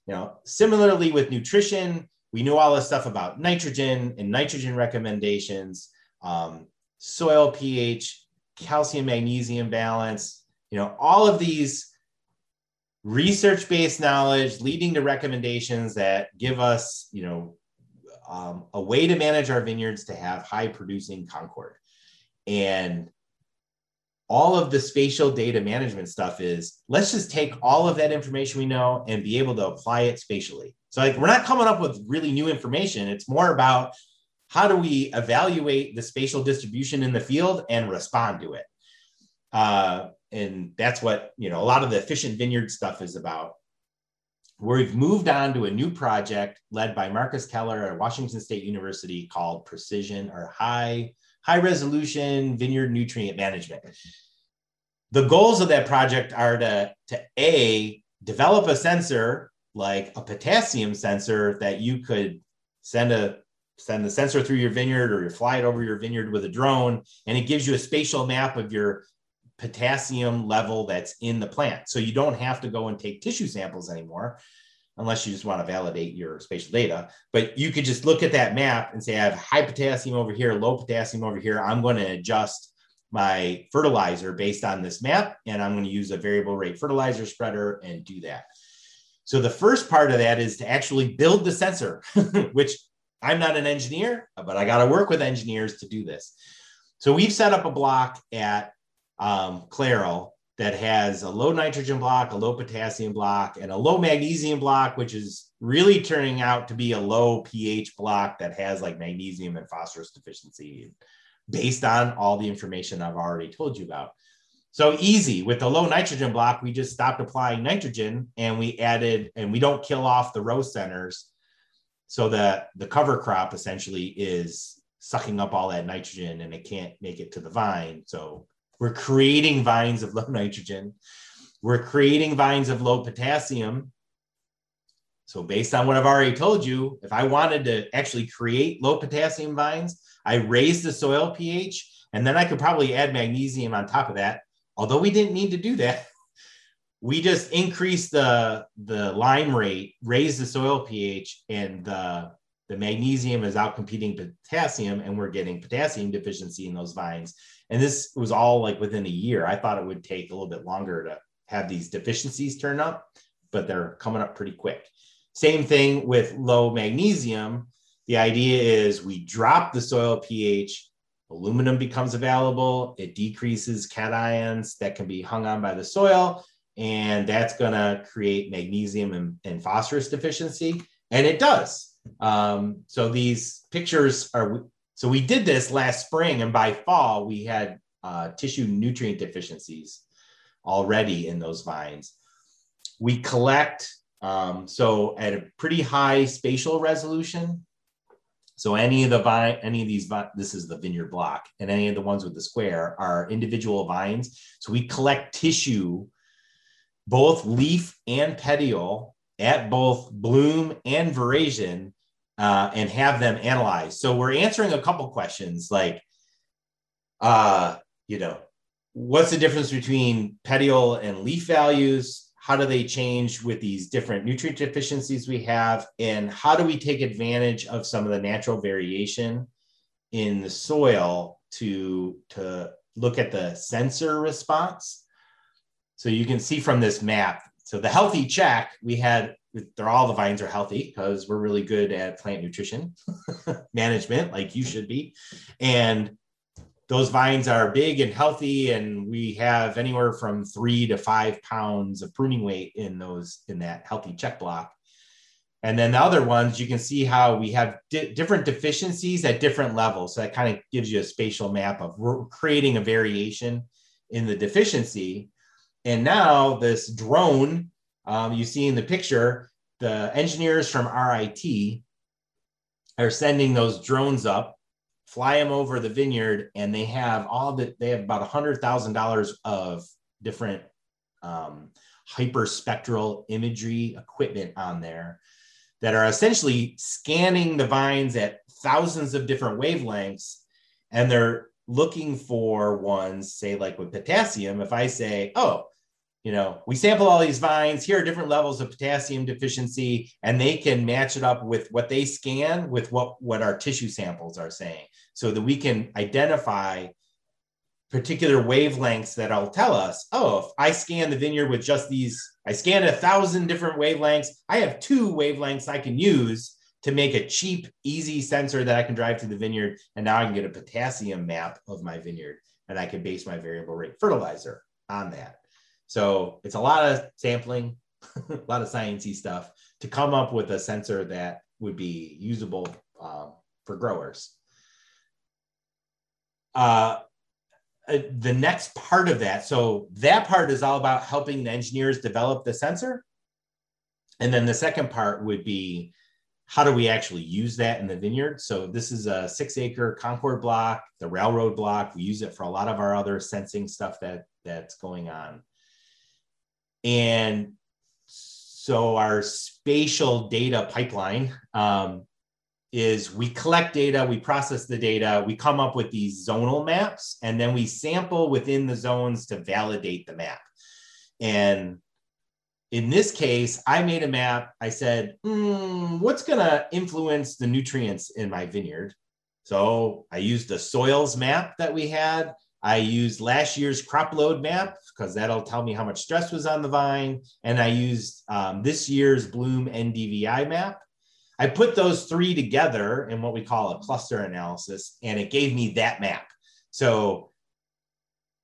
You know, similarly with nutrition, we know all this stuff about nitrogen and nitrogen recommendations, um, soil pH, calcium magnesium balance. You know, all of these research based knowledge leading to recommendations that give us, you know, um, a way to manage our vineyards to have high producing Concord. And all of the spatial data management stuff is let's just take all of that information we know and be able to apply it spatially. So, like, we're not coming up with really new information. It's more about how do we evaluate the spatial distribution in the field and respond to it. Uh, and that's what you know a lot of the efficient vineyard stuff is about. We've moved on to a new project led by Markus Keller at washington state university called precision or high high resolution vineyard nutrient management. The goals of that project are to to a develop a sensor like a potassium sensor that you could send a send the sensor through your vineyard or you fly it over your vineyard with a drone and it gives you a spatial map of your potassium level that's in the plant. So you don't have to go and take tissue samples anymore unless you just want to validate your spatial data. But you could just look at that map and say, I have high potassium over here, low potassium over here. I'm going to adjust my fertilizer based on this map, and I'm going to use a variable rate fertilizer spreader and do that. So the first part of that is to actually build the sensor, *laughs* which I'm not an engineer, but I got to work with engineers to do this. So we've set up a block at um, CLEREL that has a low nitrogen block, a low potassium block, and a low magnesium block, which is really turning out to be a low pH block that has like magnesium and phosphorus deficiency based on all the information I've already told you about. So easy with the low nitrogen block, we just stopped applying nitrogen and we added, and we don't kill off the row centers so that the cover crop essentially is sucking up all that nitrogen and it can't make it to the vine. So we're creating vines of low *laughs* nitrogen. We're creating vines of low potassium. So, based on what I've already told you, if I wanted to actually create low potassium vines, I raise the soil pH and then I could probably add magnesium on top of that. Although we didn't need to do that, *laughs* we just increase the the lime rate, raise the soil pH, and the the magnesium is outcompeting potassium, and we're getting potassium deficiency in those vines. And this was all like within a year. I thought it would take a little bit longer to have these deficiencies turn up, but they're coming up pretty quick. Same thing with low magnesium. The idea is we drop the soil pH, aluminum becomes available, it decreases cations that can be hung on by the soil, and that's going to create magnesium and, and, phosphorus deficiency. And it does. Um, so these pictures are, so we did this last spring, and by fall, we had uh, tissue nutrient deficiencies already in those vines. We collect um, so at a pretty high spatial resolution. So any of the vine, any of these, this is the vineyard block, and any of the ones with the square are individual vines. So we collect tissue, both leaf and petiole, at both bloom and veraison, uh, and have them analyzed. So we're answering a couple questions like, uh, you know, what's the difference between petiole and leaf values? how do they change with these different nutrient deficiencies we have and how do we take advantage of some of the natural variation in the soil to to look at the sensor response so you can see from this map so the healthy check we had they're all the vines are healthy because we're really good at plant nutrition *laughs* management like you should be. And those vines are big and healthy and we have anywhere from three to five pounds of pruning weight in those in that healthy check block. And then the other ones you can see how we have di- different deficiencies at different levels. So that kind of gives you a spatial map of we're creating a variation in the deficiency. And now this drone um, you see in the picture the engineers from rit are sending those drones up fly them over the vineyard and they have all the they have about hundred thousand dollars of different um, hyperspectral imagery equipment on there that are essentially scanning the vines at thousands of different wavelengths. And they're looking for ones say like with potassium if i say oh you know, we sample all these vines. Here are different levels of potassium deficiency, and they can match it up with what they scan with what, what our tissue samples are saying so that we can identify particular wavelengths that'll tell us, oh, if I scan the vineyard with just these, I scan a thousand different wavelengths. I have two wavelengths I can use to make a cheap, easy sensor that I can drive to the vineyard. And now I can get a potassium map of my vineyard and I can base my variable rate fertilizer on that. So it's a lot of sampling, *laughs* a lot of sciencey stuff to come up with a sensor that would be usable um, for growers. Uh, uh, the next part of that, so that part is all about helping the engineers develop the sensor. And then the second part would be how do we actually use that in the vineyard? So this is a six acre Concord block, the railroad block. We use it for a lot of our other sensing stuff that that's going on. And so our spatial data pipeline um, is we collect data, we process the data, we come up with these zonal maps, and then we sample within the zones to validate the map. And in this case, I made a map. I said, mm, what's going to influence the nutrients in my vineyard? So I used the soils map that we had. I used last year's crop load map because that'll tell me how much stress was on the vine. And I used um, this year's Bloom NDVI map. I put those three together in what we call a cluster analysis, and it gave me that map. So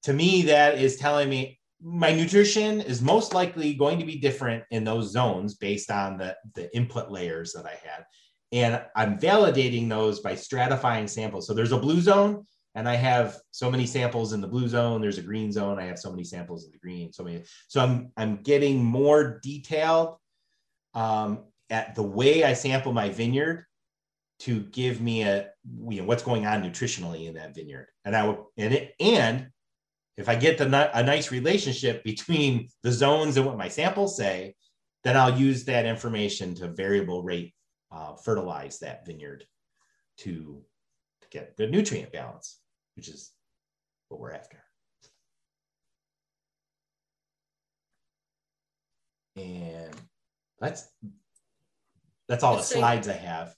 to me, that is telling me my nutrition is most likely going to be different in those zones based on the, the input layers that I had. And I'm validating those by stratifying samples. So there's a blue zone, and I have so many samples in the blue zone. There's a green zone. I have so many samples in the green. So many. So I'm I'm getting more detailed um, at the way I sample my vineyard to give me a you know what's going on nutritionally in that vineyard. And I will and it and if I get the a nice relationship *laughs* between the zones and what my samples say, then I'll use that information to variable rate uh, fertilize that vineyard to get good nutrient balance, which is what we're after. And that's that's all the So- slides I have.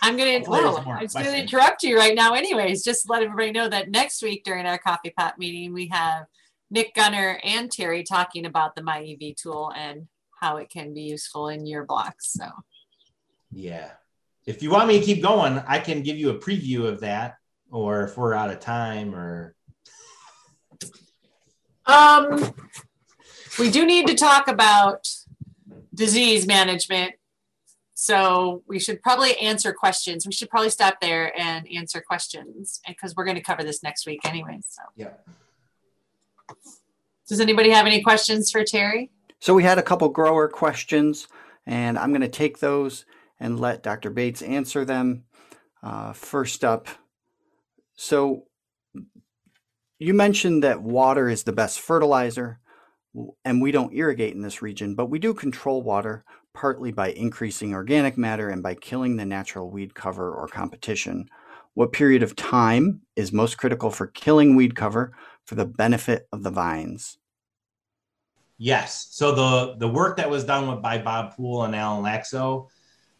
I'm gonna well, oh, I'm gonna interrupt you right now anyways. Just to let everybody know that next week during our coffee pot meeting, we have Nick Gunner and Terry talking about the MyEV tool and how it can be useful in your blocks. So Yeah. If you want me to keep going, I can give you a preview of that, or if we're out of time, or um we do need to talk about disease management. So we should probably answer questions. We should probably stop there and answer questions because we're going to cover this next week anyway. So yeah. does anybody have any questions for Terry? So we had a couple grower questions, and I'm going to take those and let Dr. Bates answer them. Uh, first up, so you mentioned that water is the best fertilizer, and we don't irrigate in this region, but we do control water partly by increasing organic matter and by killing the natural weed cover or competition. What period of time is most critical for killing weed cover for the benefit of the vines? Yes. So the the work that was done with by Bob Pool and Alan Lakso,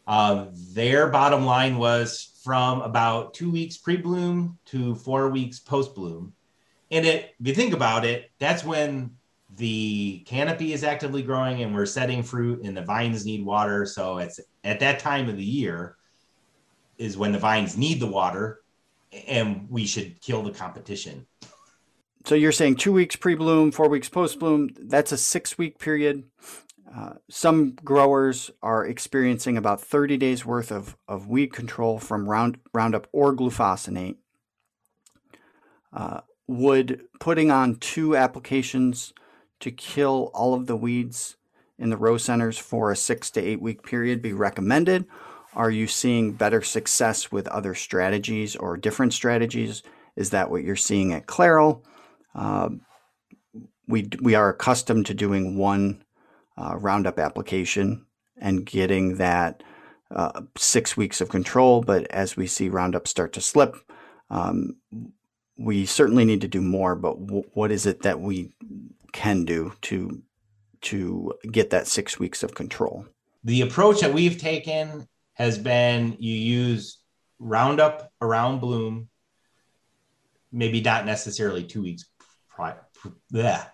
uh, their bottom line was from about two weeks pre-bloom to four weeks post-bloom. And it, if you think about it, that's when the canopy is actively growing and we're setting fruit and the vines need water. So it's at that time of the year is when the vines need the water and we should kill the competition. So you're saying two weeks pre-bloom, four weeks post-bloom. That's a six-week period. Uh, some growers are experiencing about 30 days worth of, of weed control from round, Roundup or glufosinate. Uh, would putting on two applications to kill all of the weeds in the row centers for a six to eight week period be recommended? Are you seeing better success with other strategies or different strategies? Is that what you're seeing at CLEREL? Um, we we are accustomed to doing one uh, Roundup application and getting that uh, six weeks of control. But as we see Roundup start to slip, um, we certainly need to do more. But w- what is it that we can do to to get that six weeks of control? the approach that we've taken has been you use roundup around bloom maybe not necessarily two weeks prior yeah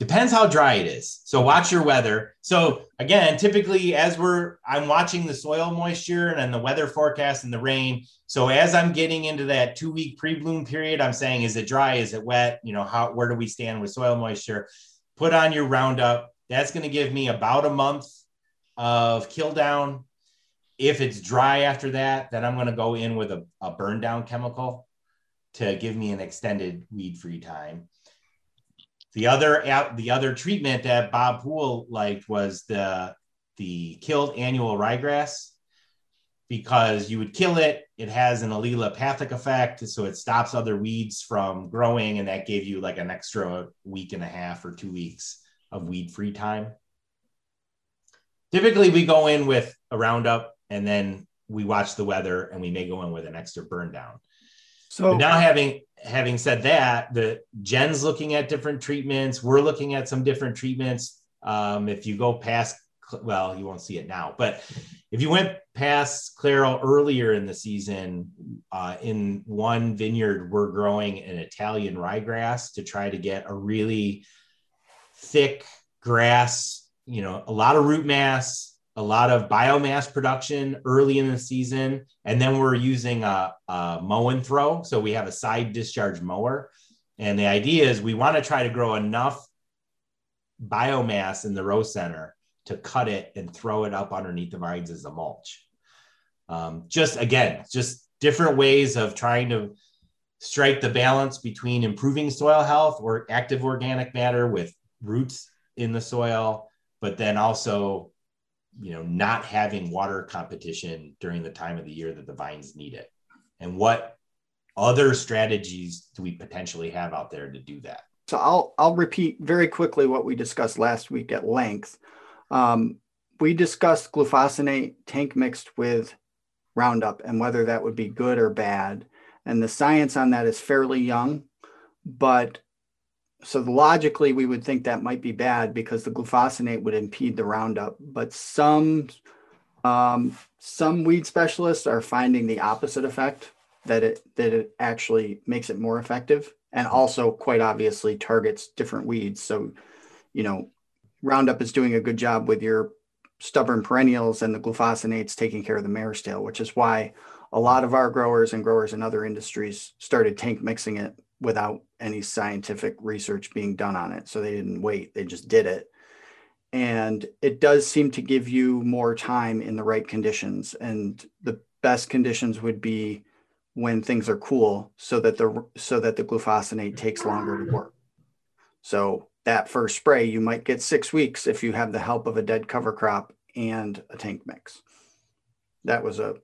depends how dry it is. So watch your weather. So again typically as we're i'm watching the soil moisture and then the weather forecast and the rain. So as i'm getting into that two week pre-bloom period i'm saying is it dry? Is it wet? You know how where do we stand with soil moisture? Put on your roundup. That's going to give me about a month of kill down. If it's dry after that, then I'm going to go in with a, a burn down chemical to give me an extended weed free time. The other the other treatment that Bob Pool liked was the the killed annual ryegrass because you would kill it. It has an allelopathic effect, so it stops other weeds from growing, and that gave you like an extra week and a half or two weeks of weed free time typically we go in with a roundup and then we watch the weather and we may go in with an extra burn down. So But now having having said that, the Jen's looking at different treatments. We're looking at some different treatments. Um, if you go past, well, you won't see it now, but if you went past CLEREL earlier in the season, uh, in one vineyard, we're growing an Italian ryegrass to try to get a really thick grass, you know, a lot of root mass, a lot of biomass production early in the season. And then we're using a, a mow and throw. So we have a side discharge mower. And the idea is we want to try to grow enough biomass in the row center to cut it and throw it up underneath the vines as a mulch. Um, just again, just different ways of trying to strike the balance between improving soil health or active organic matter with roots in the soil, but then also, you know, not having water competition during the time of the year that the vines need it. And what other strategies do we potentially have out there to do that? So I'll I'll repeat very quickly what we discussed last week at length. Um, we discussed glufosinate tank mixed with Roundup and whether that would be good or bad. And the science on that is fairly young, but so logically we would think that might be bad because the glufosinate would impede the Roundup, but some um, some weed specialists are finding the opposite effect that it that it actually makes it more effective and also quite obviously targets different weeds. So, you know, Roundup is doing a good job with your stubborn perennials and the glufosinate's taking care of the mare's tail, which is why a lot of our growers and growers in other industries started tank mixing it without any scientific research being done on it. So they didn't wait, they just did it. And it does seem to give you more time in the right conditions. And the best conditions would be when things are cool so that the so that the glufosinate takes longer to work. So that first spray, you might get six weeks if you have the help of a dead cover crop and a tank mix. That was a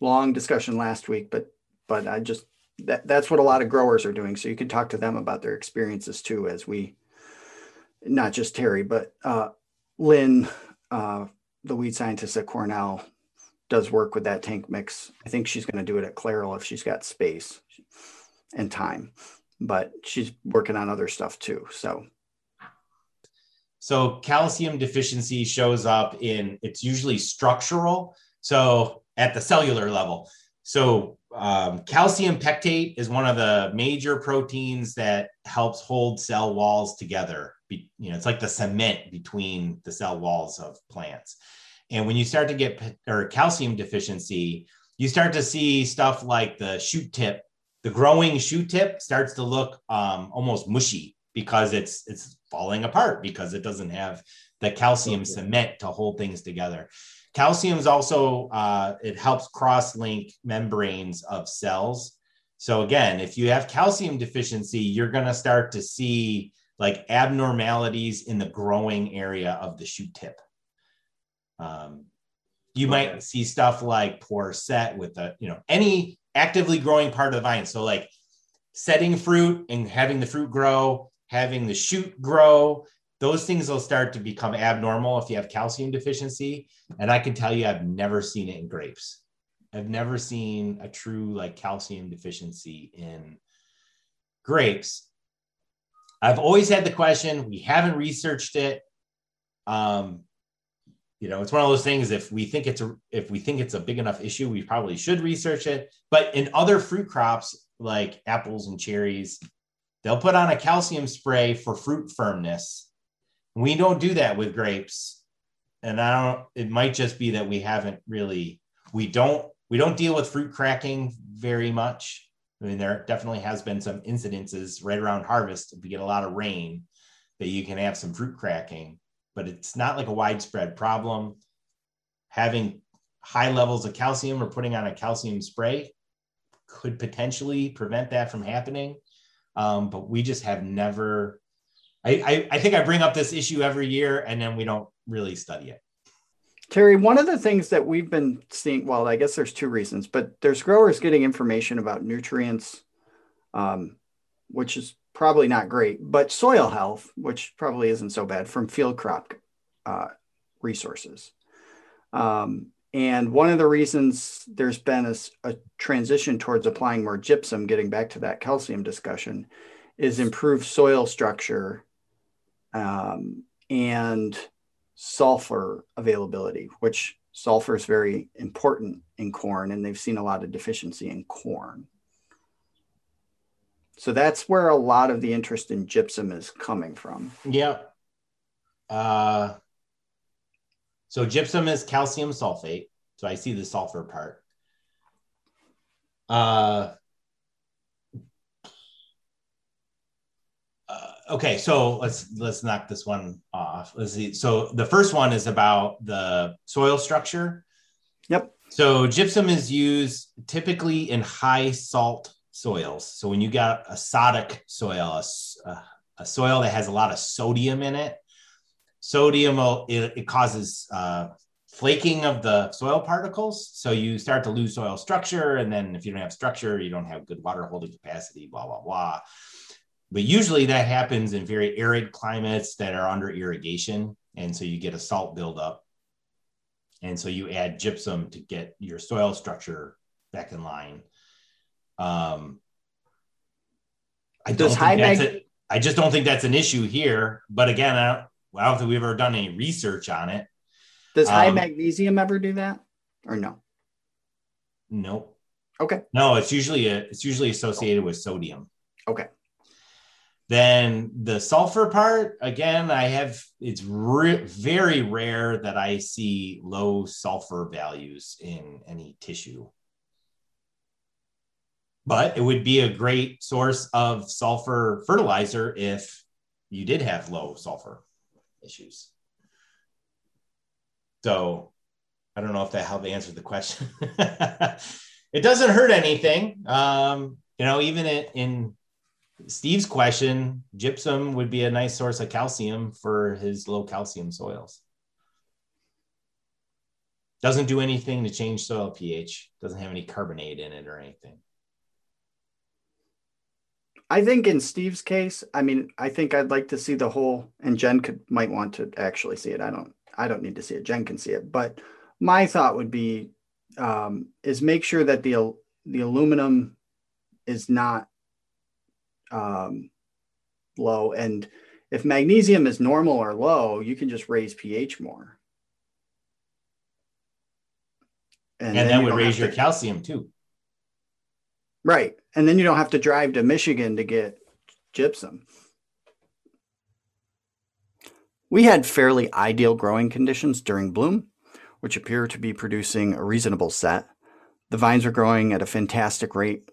long discussion last week, but but I just that that's what a lot of growers are doing. So you can talk to them about their experiences too, as we not just Terry, but uh, Lynn, uh, the weed scientist at Cornell, does work with that tank mix. I think she's going to do it at CLEREL if she's got space and time, but she's working on other stuff too. So so calcium deficiency shows up in it's usually structural. So at the cellular level. So um, calcium pectate is one of the major proteins that helps hold cell walls together. Be, you know, it's like the cement between the cell walls of plants. And when you start to get or calcium deficiency, you start to see stuff like the shoot tip, the growing shoot tip starts to look um, almost mushy because it's it's falling apart because it doesn't have the calcium cement to hold things together. Calcium is also uh, it helps cross-link membranes of cells. So again, if you have calcium deficiency, you're going to start to see like abnormalities in the growing area of the shoot tip. Um, you okay. might see stuff like poor set with the, you know, any actively growing part of the vine. So like setting fruit and having the fruit grow, having the shoot grow, those things will start to become abnormal if you have calcium deficiency. And I can tell you, I've never seen it in grapes. I've never seen a true like calcium deficiency in grapes. I've always had the question, we haven't researched it. Um, you know, it's one of those things. If we think it's a if we think it's a big enough issue, we probably should research it. But in other fruit crops like apples and cherries, they'll put on a calcium spray for fruit firmness. We don't do that with grapes. And I don't, it might just be that we haven't really, we don't, we don't deal with fruit cracking very much. I mean, there definitely has been some incidences right around harvest. If we get a lot of rain, that you can have some fruit cracking, but it's not like a widespread problem. Having high levels of calcium or putting on a calcium spray could potentially prevent that from happening um, but we just have never. I, I, think I bring up this issue every year, and then we don't really study it. Terry, one of the things that we've been seeing, well, I guess there's two reasons, but there's growers getting information about nutrients, um, which is probably not great, but soil health, which probably isn't so bad from field crop uh, resources. Um, and one of the reasons there's been a, a, transition towards applying more gypsum, getting back to that calcium discussion, is improved soil structure um, and sulfur availability, which sulfur is very important in corn, and they've seen a lot of deficiency in corn. So that's where a lot of the interest in gypsum is coming from. Yeah. Uh, so gypsum is calcium sulfate. So I see the sulfur part. Uh, uh, okay, so let's let's knock this one off. Let's see. So the first one is about the soil structure. Yep. So gypsum is used typically in high salt soils. So when you got a sodic soil, a, a soil that has a lot of sodium in it, sodium will, it, it causes uh, flaking of the soil particles. So you start to lose soil structure. And then if you don't have structure, you don't have good water holding capacity, blah, blah, blah. But usually that happens in very arid climates that are under irrigation. And so you get a salt buildup. And so you add gypsum to get your soil structure back in line. Um, I does high mag- I just don't think that's an issue here. But again, I don't, I don't think we've ever done any research on it. Does high Um, magnesium ever do that or no? Nope. Okay. No, it's usually a, it's usually associated with sodium. Okay. Then the sulfur part, again, I have it's re- very rare that I see low sulfur values in any tissue. But it would be a great source of sulfur fertilizer if you did have low sulfur issues. So I don't know if that helped answer the question. *laughs* it doesn't hurt anything. Um, you know, even in, in Steve's question, gypsum would be a nice source of calcium for his low calcium soils. Doesn't do anything to change soil pH. Doesn't have any carbonate in it or anything. I think in Steve's case, I mean, I think I'd like to see the whole, and Jen could might want to actually see it. I don't, I don't need to see it. Jen can see it. But my thought would be um, is make sure that the the aluminum is not um, low, and if magnesium is normal or low, you can just raise pH more. And, then that would raise your to- calcium too. Right. And then you don't have to drive to Michigan to get gypsum. We had fairly ideal growing conditions during bloom, which appear to be producing a reasonable set. The vines are growing at a fantastic rate.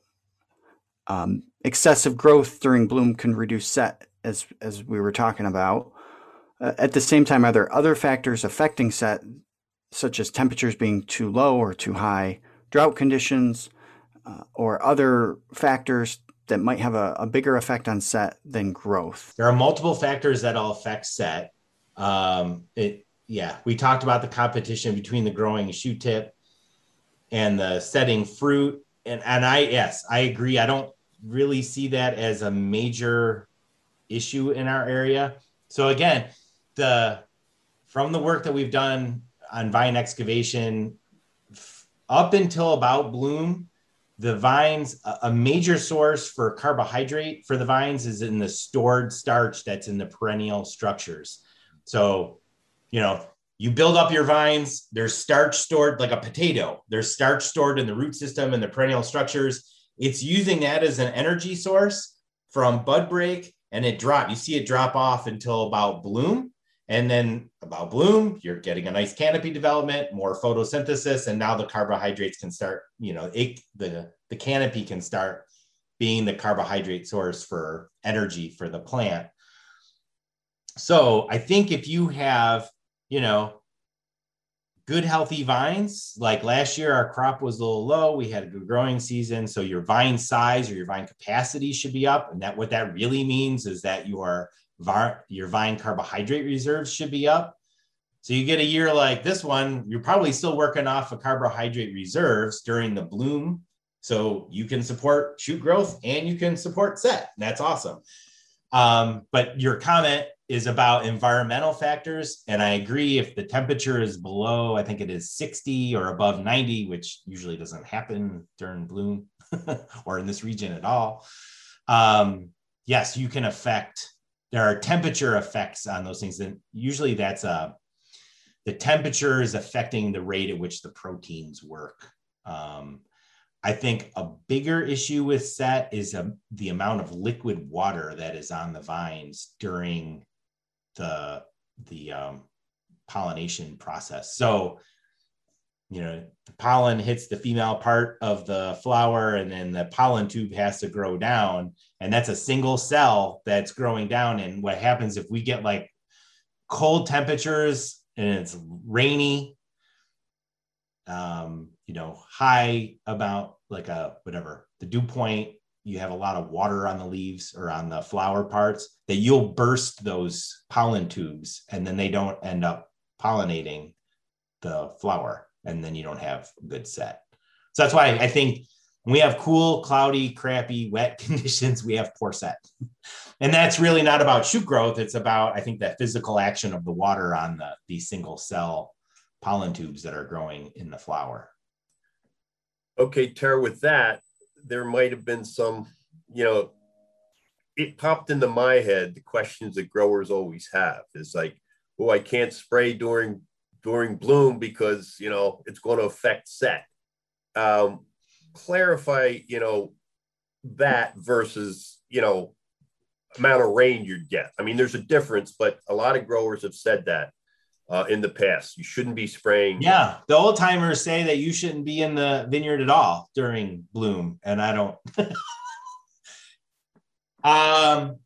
Um, excessive growth during bloom can reduce set, as, as we were talking about. Uh, at the same time, are there other factors affecting set, such as temperatures being too low or too high, drought conditions, uh, or other factors that might have a, a bigger effect on set than growth. There are multiple factors that all affect set. Um, it, yeah, we talked about the competition between the growing shoot tip and the setting fruit. And, and I, yes, I agree. I don't really see that as a major issue in our area. So again, the, from the work that we've done on vine excavation up until about bloom, the vines a major source for carbohydrate for the vines is in the stored starch that's in the perennial structures so you know you build up your vines there's starch stored like a potato there's starch stored in the root system and the perennial structures it's using that as an energy source from bud break and it drop you see it drop off until about bloom. And then about bloom you're getting a nice canopy development more photosynthesis and now the carbohydrates can start you know it, the the canopy can start being the carbohydrate source for energy for the plant. So i think if you have you know good healthy vines. Like last year our crop was a little low. We had a good growing season. So your vine size or your vine capacity should be up. And that what that really means is that your your vine carbohydrate reserves should be up. So you get a year like this one you're probably still working off of carbohydrate reserves during the bloom. So you can support shoot growth and you can support set. That's awesome. Um, but your comment is about environmental factors. And I agree if the temperature is below, I think it is 60 or above 90, which usually doesn't happen during bloom *laughs* or in this region at all. Um, yes, you can affect, there are temperature effects on those things. And usually that's a, the temperature is affecting the rate at which the proteins work. Um, I think a bigger issue with set is um, the amount of liquid water that is on the vines during the the um, pollination process. So, you know, the pollen hits the female part of the flower, and then the pollen tube has to grow down, and that's a single cell that's growing down. And what happens if we get like cold temperatures and it's rainy, um, you know, high about like a whatever the dew point you have a lot of water on the leaves or on the flower parts that you'll burst those pollen tubes and then they don't end up pollinating the flower and then you don't have a good set. So that's why i think when we have cool cloudy crappy wet *laughs* conditions we have poor set. And that's really not about shoot growth it's about i think that physical action of the water on the these single cell pollen tubes that are growing in the flower. Okay, Tara, with that, there might have been some, you know, it popped into my head the questions that growers always have is like, oh, I can't spray during during bloom because you know it's going to affect set. Um, clarify, you know, that versus you know amount of rain you'd get. I mean, there's a difference, but a lot of growers have said that uh, in the past. You shouldn't be spraying. Yeah, the old timers say that you shouldn't be in the vineyard at all during bloom, and I don't. *laughs* um,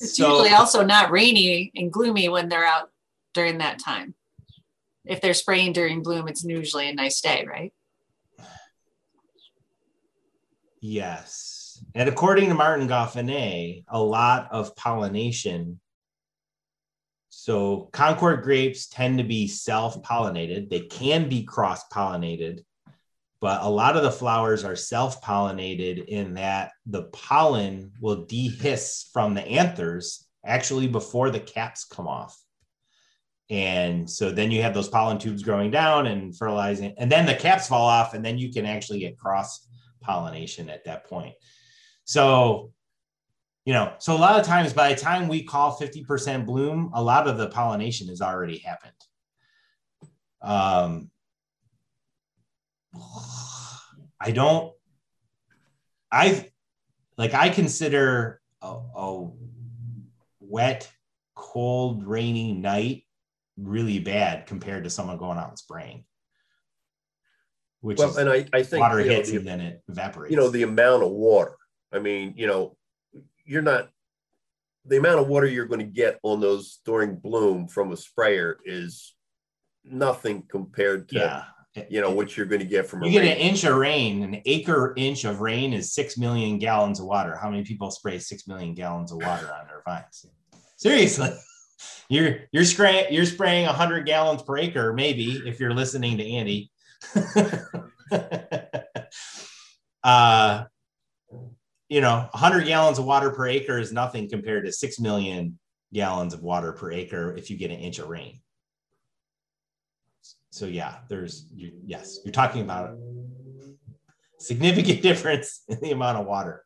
it's so, usually also not rainy and gloomy when they're out during that time. If they're spraying during bloom, it's usually a nice day, right? Yes. And according to Martin Goffinet, a lot of pollination. So Concord grapes tend to be self pollinated. They can be cross pollinated, but a lot of the flowers are self pollinated in that the pollen will dehisce from the anthers actually before the caps come off. And so then you have those pollen tubes growing down and fertilizing, and then the caps fall off, and then you can actually get cross pollination at that point. So, you know, so a lot of times by the time we call 50% bloom, a lot of the pollination has already happened. Um, I don't, I like, I consider a, a wet, cold, rainy night really bad compared to someone going out and spraying which well, and I, I think water hits know, the, and then it evaporates. You know, the amount of water. I mean, you know, you're not the amount of water you're going to get on those during bloom from a sprayer is nothing compared to yeah. you know what you're going to get from you get rain. an inch of rain an acre inch of rain is six million gallons of water how many people spray six million gallons of water on their vines seriously *laughs* you're you're spraying you're spraying 100 gallons per acre maybe if you're listening to andy *laughs* uh, you know, 100 gallons of water per acre is nothing compared to 6 million gallons of water per acre if you get an inch of rain. So yeah, there's you, yes, you're talking about significant *laughs* difference in the amount of water.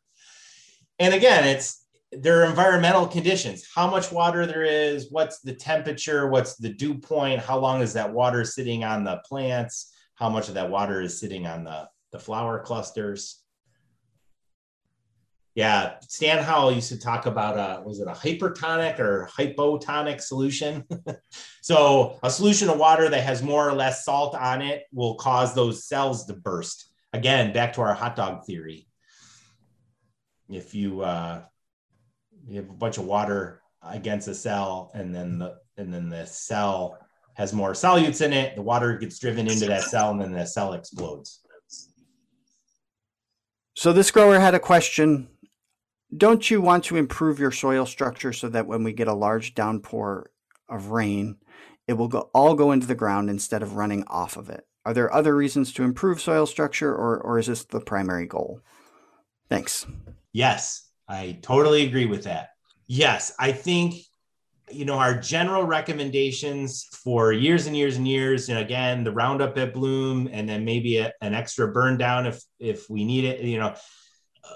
And again, it's there are environmental conditions, how much water there is, what's the temperature, what's the dew point, how long is that water sitting on the plants, how much of that water is sitting on the, the flower clusters. Yeah, Stan Howell used to talk about a, was it a hypertonic or hypotonic solution? *laughs* so a solution of water that has more or less salt on it will cause those cells to burst. Again, back to our hot dog theory. If you uh, you have a bunch of water against a cell and then the and then the cell has more solutes in it. The water gets driven into that cell and then the cell explodes. So this grower had a question. Don't you want to improve your soil structure so that when we get a large downpour of rain, it will go, all go into the ground instead of running off of it? Are there other reasons to improve soil structure or, or is this the primary goal? Thanks. Yes, I totally agree with that. Yes, I think you know our general recommendations for years and years and years and again the roundup at bloom and then maybe a, an extra burn down if if we need it you know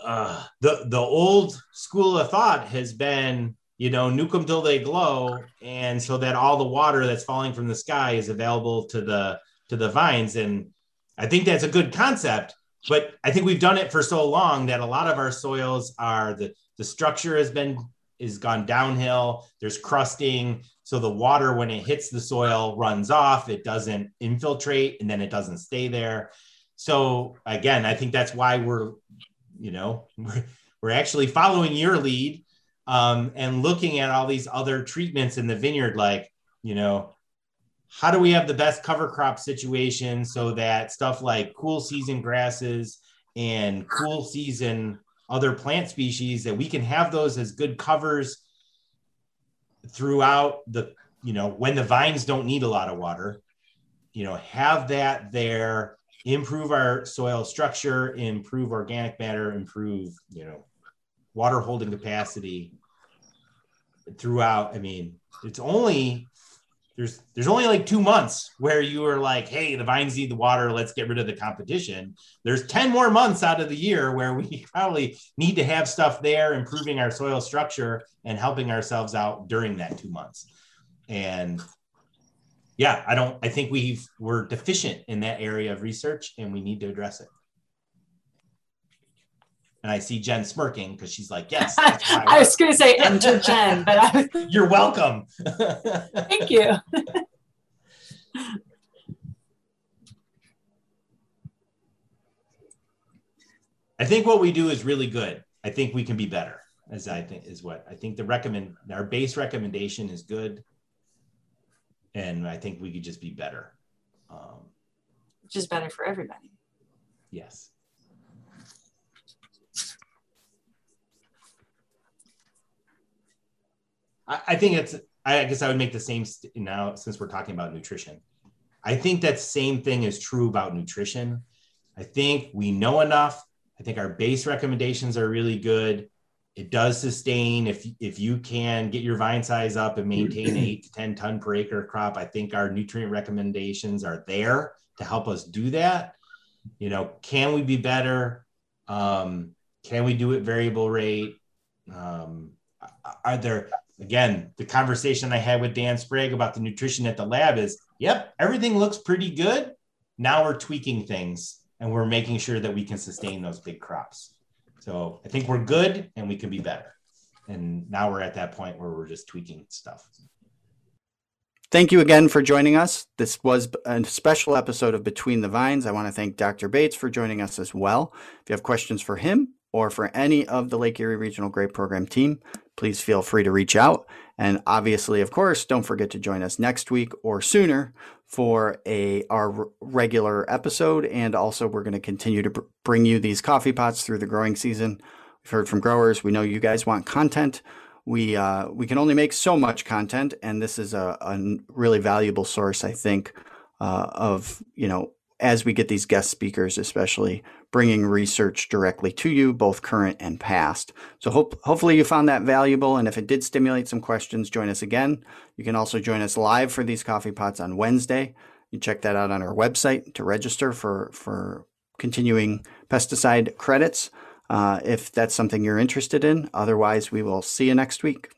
uh, the the old school of thought has been you know nuke them till they glow and so that all the water that's falling from the sky is available to the to the vines and i think that's a good concept but i think we've done it for so long that a lot of our soils are the the structure has been is gone downhill. There's crusting. So the water, when it hits the soil, runs off. It doesn't infiltrate and then it doesn't stay there. So again, I think that's why we're, you know, we're, *laughs* we're actually following your lead um, and looking at all these other treatments in the vineyard, like, you know, how do we have the best cover crop situation so that stuff like cool season grasses and cool season other plant species that we can have those as good covers throughout the you know when the vines don't need a lot of water you know have that there improve our soil structure improve organic matter improve you know water holding capacity throughout i mean it's only there's there's only like two months where you are like, hey, the vines need the water, let's get rid of the competition. There's 10 more months out of the year where we *laughs* probably need to have stuff there, improving our soil structure and helping ourselves out during that two months. And yeah, I don't I think we've we're deficient in that area of research and we need to address it. And I see Jen smirking because she's like, yes. *laughs* I was going to say enter Jen, but I... *laughs* you're welcome. *laughs* Thank you. I think what we do is really good. I think we can be better, as I think is what I think the recommend our base recommendation is good. And I think we could just be better. Um, is better for everybody. Yes. I, think it's. I guess I would make the same st- now since we're talking about nutrition. I think that same thing is true about nutrition. I think we know enough. I think our base recommendations are really good. It does sustain if if you can get your vine size up and maintain eight to ten ton per acre crop. I think our nutrient recommendations are there to help us do that. You know, can we be better? Um, can we do it variable rate? Um, are there again, the conversation I had with Dan Sprague about the nutrition at the lab is, yep, everything looks pretty good. Now we're tweaking things and we're making sure that we can sustain those big crops. So I think we're good and we can be better. And now we're at that point where we're just tweaking stuff. Thank you again for joining us. This was a special episode of Between the Vines. I want to thank Dr. Bates for joining us as well. If you have questions for him or for any of the Lake Erie Regional Grape Program team, please feel free to reach out. And obviously, of course, don't forget to join us next week or sooner for a our regular episode. And also, we're going to continue to br- bring you these coffee pots through the growing season. We've heard from growers. We know you guys want content. We uh, we can only make so much content, and this is a, a really valuable source, I think, uh, of you know as we get these guest speakers, especially bringing research directly to you, both current and past. So hope, hopefully you found that valuable. And if it did stimulate some questions, join us again. You can also join us live for these coffee pots on Wednesday. You check that out on our website to register for, for continuing pesticide credits uh, if that's something you're interested in. Otherwise, we will see you next week.